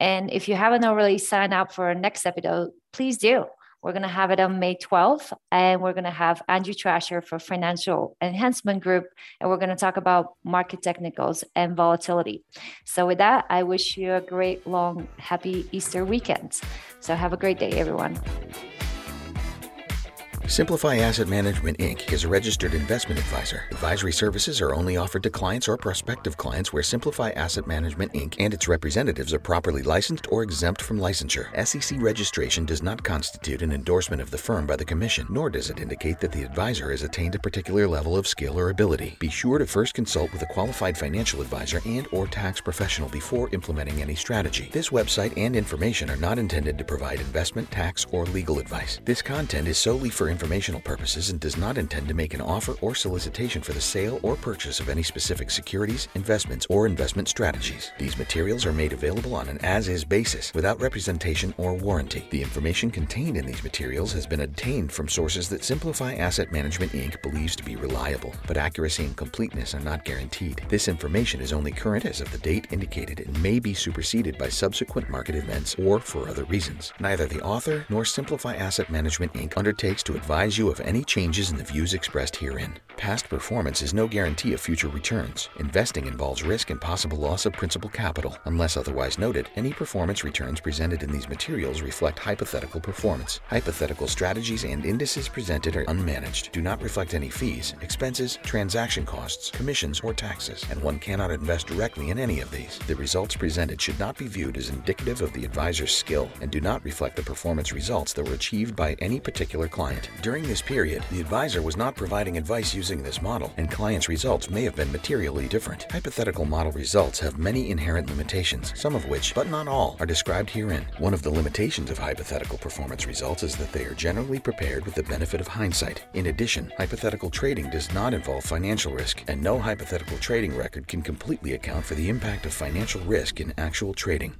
And if you haven't already signed up for our next episode, please do. We're going to have it on May 12th, and we're going to have Andrew Thrasher for Financial Enhancement Group, and we're going to talk about market technicals and volatility. So, with that, I wish you a great, long, happy Easter weekend. So, have a great day, everyone. Simplify Asset Management Inc. is a registered investment advisor. Advisory services are only offered to clients or prospective clients where Simplify Asset Management Inc. and its representatives are properly licensed or exempt from licensure. SEC registration does not constitute an endorsement of the firm by the Commission, nor does it indicate that the advisor has attained a particular level of skill or ability. Be sure to first consult with a qualified financial advisor and or tax professional before implementing any strategy. This website and information are not intended to provide investment, tax, or legal advice. This content is solely for informational purposes and does not intend to make an offer or solicitation for the sale or purchase of any specific securities, investments, or investment strategies. These materials are made available on an as is basis without representation or warranty. The information contained in these materials has been obtained from sources that Simplify Asset Management Inc. believes to be reliable, but accuracy and completeness are not guaranteed. This information is only current as of the date indicated and may be superseded by subsequent market events or for other reasons. Neither the author nor Simplify Asset Management Inc. undertakes to advise you of any changes in the views expressed herein. Past performance is no guarantee of future returns. Investing involves risk and possible loss of principal capital. Unless otherwise noted, any performance returns presented in these materials reflect hypothetical performance. Hypothetical strategies and indices presented are unmanaged, do not reflect any fees, expenses, transaction costs, commissions, or taxes, and one cannot invest directly in any of these. The results presented should not be viewed as indicative of the advisor's skill and do not reflect the performance results that were achieved by any particular client. During this period, the advisor was not providing advice using this model, and clients' results may have been materially different. Hypothetical model results have many inherent limitations, some of which, but not all, are described herein. One of the limitations of hypothetical performance results is that they are generally prepared with the benefit of hindsight. In addition, hypothetical trading does not involve financial risk, and no hypothetical trading record can completely account for the impact of financial risk in actual trading.